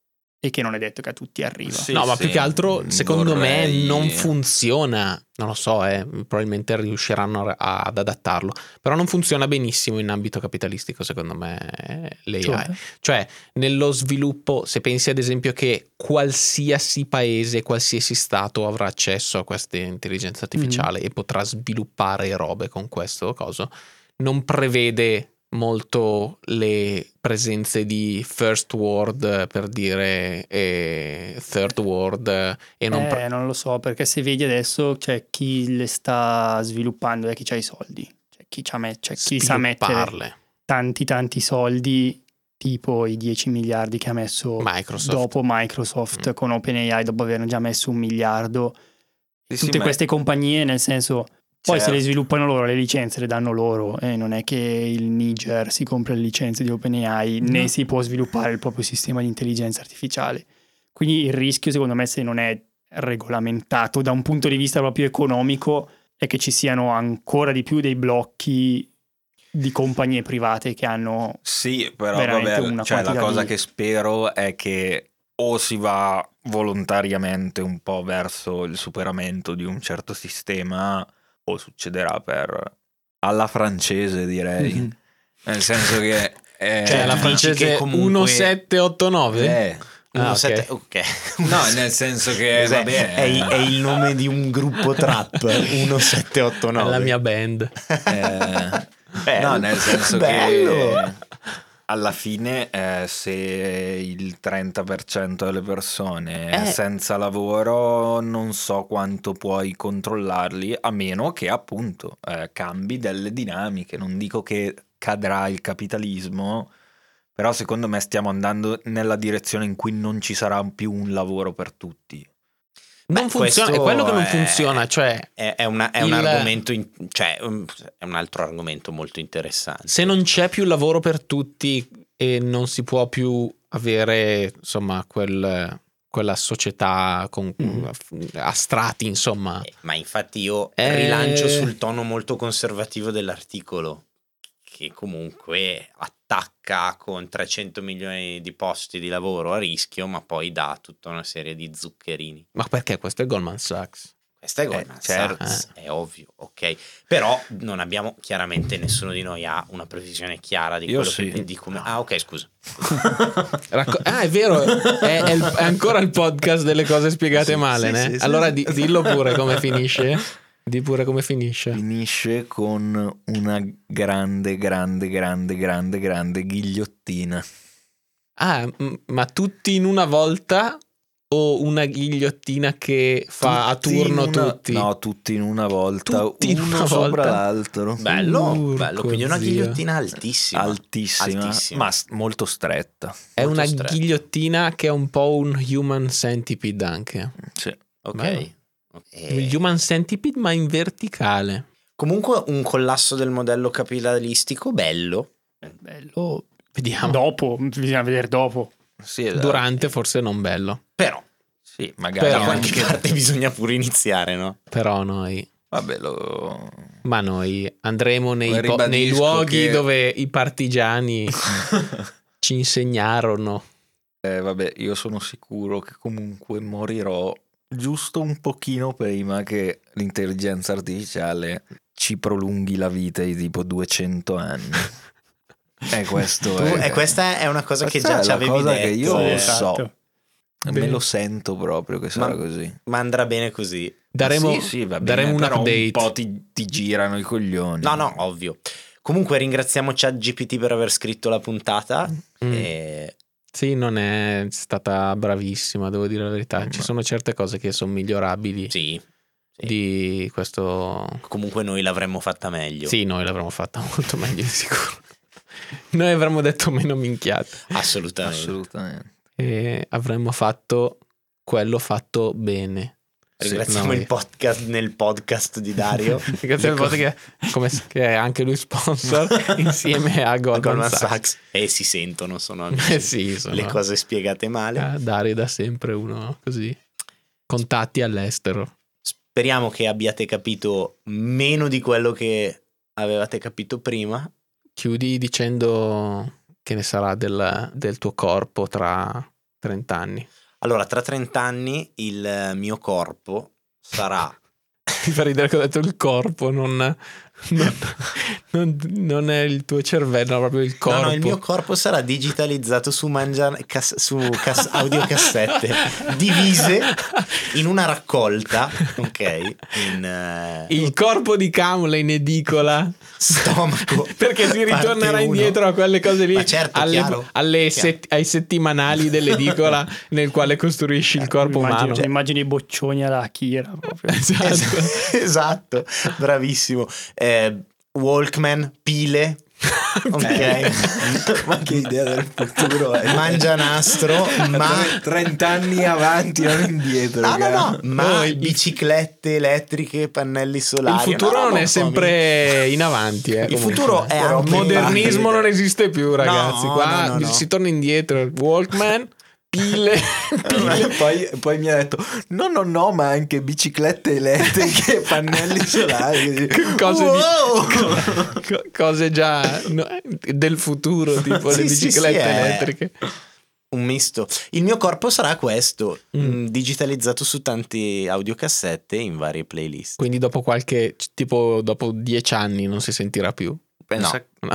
e che non è detto che a tutti arriva. Sì, no, ma sì, più che altro, secondo vorrei- me, non funziona. Non lo so, eh, probabilmente riusciranno a- ad adattarlo. Però non funziona benissimo in ambito capitalistico, secondo me, eh, l'AI. Cioè, Cioè, nello sviluppo, se pensi ad esempio che qualsiasi paese, qualsiasi stato avrà accesso a questa intelligenza artificiale e potrà sviluppare robe con questo coso, non prevede molto le presenze di first world per dire e third world e non eh, pre- non lo so, perché se vedi adesso c'è chi le sta sviluppando e chi ha i soldi, c'è chi, c'ha c'è chi sa mettere tanti tanti soldi tipo i 10 miliardi che ha messo Microsoft. dopo Microsoft Mm. con OpenAI, dopo aver già messo un miliardo. Sì, sì, Tutte ma- queste compagnie, nel senso, poi se Certo. le sviluppano loro, le licenze le danno loro e non è che il Niger si compra le licenze di OpenAI né No. si può sviluppare il proprio sistema di intelligenza artificiale. Quindi il rischio, secondo me, se non è regolamentato da un punto di vista proprio economico, è che ci siano ancora di più dei blocchi di compagnie private che hanno Sì, però vabbè, cioè, la cosa di- che spero è che o si va volontariamente un po' verso il superamento di un certo sistema o succederà per alla francese direi. Mhm. Nel senso che eh, Cioè, la dici francese che comunque- 1789? eh, Ah, Uno ok. sette- ok. <laughs> no, nel senso che Cos'è? va bene, è, il- è il nome di un gruppo trap <laughs> 1789 È la mia band. <laughs> eh, Bello. no, nel senso Bello. che alla fine eh, se il 30% delle persone è Eh. senza lavoro non so quanto puoi controllarli a meno che appunto eh, cambi delle dinamiche non dico che cadrà il capitalismo però secondo me stiamo andando nella direzione in cui non ci sarà più un lavoro per tutti Non Beh, funziona, è quello che non è- funziona, cioè È, è una- è Il- un argomento, in- cioè, um, è un altro argomento molto interessante. se non c'è più lavoro per tutti e non si può più avere insomma quel- quella società con, Mhm. a strati insomma Eh, Ma infatti io Eh. rilancio sul tono molto conservativo dell'articolo, che comunque attacca con 300 milioni di posti di lavoro a rischio, ma poi dà tutta una serie di zuccherini. ma perché questo è Goldman Sachs Questa è Goldman certo. Sachs, è ovvio, ok. Però non abbiamo, chiaramente nessuno di noi ha una previsione chiara di Io quello sì. che di come... Ah, ok, scusa. <laughs> Racco- ah è vero è, è il- è ancora il podcast delle cose spiegate Sì, male sì, né? sì, sì, allora sì. di- dillo pure come finisce <laughs> di pure come finisce finisce con una grande grande grande grande grande ghigliottina ah m- ma tutti in una volta o una ghigliottina che fa a Tutti in turno una- tutti No, tutti in una volta, Tutti in uno una sopra volta? l'altro. Bello, Urco bello. Quindi una ghigliottina altissima. Altissima, Altissima. ma molto stretta. è molto una stretto. ghigliottina che è un po' un human centipede anche Sì. ok. Bello. Eh, il human centipede ma in verticale Comunque un collasso del modello capitalistico bello. bello. vediamo Dopo, bisogna vedere dopo. Sì, esatto. durante forse non bello Però Sì, magari Però da qualche anche... parte <laughs> bisogna pure iniziare, no? però noi Vabbè, lo... Ma noi andremo nei, po- nei luoghi che- dove i partigiani <laughs> ci insegnarono. Eh, vabbè, io sono sicuro che comunque morirò giusto un pochino prima che l'intelligenza artificiale ci prolunghi la vita di tipo 200 anni. <laughs> E questo Tu- è... e questa è una cosa che già è ci avevi cosa detto. che io eh, so. Me Bene. lo sento proprio che sarà Ma- così. Ma andrà bene così. Daremo, sì, sì, va bene, daremo un update. Un po' ti, ti girano i coglioni. No, no, ovvio. Comunque ringraziamo ChatGPT per aver scritto la puntata. Mm. E Sì, non è stata bravissima, devo dire la verità. Ci Ma- sono certe cose che sono migliorabili sì, sì. di questo... comunque noi l'avremmo fatta meglio. Sì, noi l'avremmo fatta <laughs> molto meglio di sicuro. Noi avremmo detto meno minchiate Assolutamente. Assolutamente. e avremmo fatto quello fatto bene. Ringraziamo noi. il podcast nel podcast di Dario. <laughs> Al fatto <laughs> che, come- che è anche lui sponsor <laughs> insieme a Goldman, Goldman Sachs. Sachs. E si sentono, sono amici. Eh sì, sono- Le cose spiegate male. Ah, Dario da sempre uno così. Contatti all'estero. Speriamo che abbiate capito meno di quello che avevate capito prima. Chiudi dicendo che ne sarà del, del tuo corpo tra 30 anni. Allora, tra 30 anni il mio corpo sarà <laughs> Mi fa ridere che ho detto il corpo, non, non, non- non è il tuo cervello, ma proprio il corpo. No, no, il mio corpo sarà digitalizzato su, mangia, cas- su cas- audiocassette divise in una raccolta, ok? In eh, Il corpo di Camula in edicola. stomaco. <laughs> Perché si ritornerà uno. indietro a quelle cose lì, Ma certo, alle- chiaro. alle Chiaro. set- ai settimanali dell'edicola <laughs> nel quale costruisci il corpo immagino, umano. cioè, immagino i boccioni alla Akira proprio. <laughs> Esatto. Es- esatto, bravissimo. Eh, Walkman, pile, <laughs> Ok. ma che idea del futuro è? Mangia nastro, ma 30 anni avanti o indietro. No, no, no, ma Oh, il- biciclette elettriche, pannelli solari. Il futuro no, no, non è sempre in avanti. eh, Il comunque. futuro è il modernismo non esiste più, ragazzi. No, Qua no, no, no. si torna indietro. Walkman, <laughs> pile, <laughs> pile. poi, poi mi ha detto: No, no, no, ma anche biciclette elettriche, <laughs> pannelli solari. Cose, Wow! <laughs> di, co- cose già no, del futuro, tipo Sì, le sì, biciclette sì, è- elettriche. Un misto. Il mio corpo sarà questo, Mm. mh, digitalizzato su tanti audiocassette in varie playlist. Quindi dopo qualche, tipo dopo dieci anni non si sentirà più. Pensa, <laughs> No.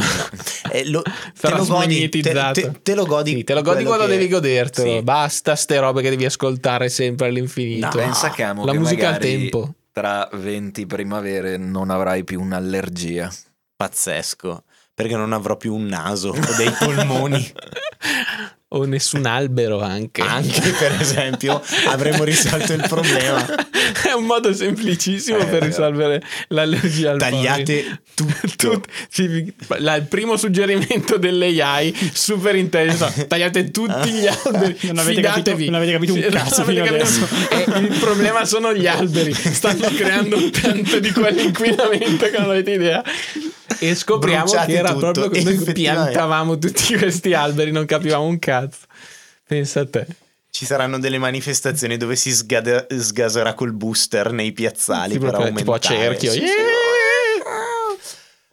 Eh, lo- <laughs> te, lo godi, te, te- te lo godi. Sì, te lo godi quando che- devi godertelo. Sì. Basta ste robe che devi ascoltare sempre all'infinito. No. pensa che amo La che musica al tempo. Tra 20 primavere non avrai più un'allergia. Pazzesco. Perché non avrò più un naso o dei polmoni. <laughs> o nessun albero anche. Anche per esempio avremmo risolto il problema. È un modo semplicissimo Eh, per vero. risolvere l'allergia al. Tagliate tutto. <laughs> Tut- sì, la- il primo suggerimento dell'AI super intelligente tagliate tutti gli alberi <laughs> Non avete fidatevi capito- non avete capito un cazzo non avete fino capito- Eh, il problema sono gli alberi stanno creando tanto di quell'inquinamento che non avete idea e scopriamo Bruciate che era tutto, proprio noi piantavamo tutti questi alberi non capivamo un cazzo pensa a te Ci saranno delle manifestazioni dove si sgade- sgaserà col booster nei piazzali Sì, per aumentare. tipo a cerchio Sì, sì. Yeah!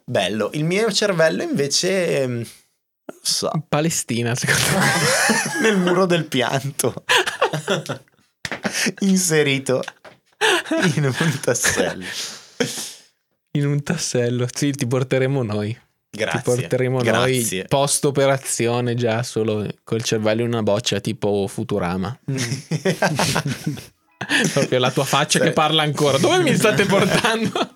Bello. Il mio cervello invece ehm, non so, Palestina secondo me <laughs> nel muro del pianto. <laughs> Inserito in un tassello. In un tassello sì ti porteremo noi Grazie. ti porteremo Grazie. noi post operazione già solo col cervello in una boccia tipo Futurama. <laughs> Proprio la tua faccia Sì. che parla ancora. Dove mi state portando? <laughs>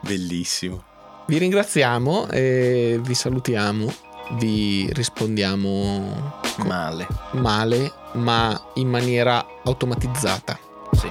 Bellissimo. vi ringraziamo e vi salutiamo. Vi rispondiamo Male. male, ma in maniera automatizzata. Sì.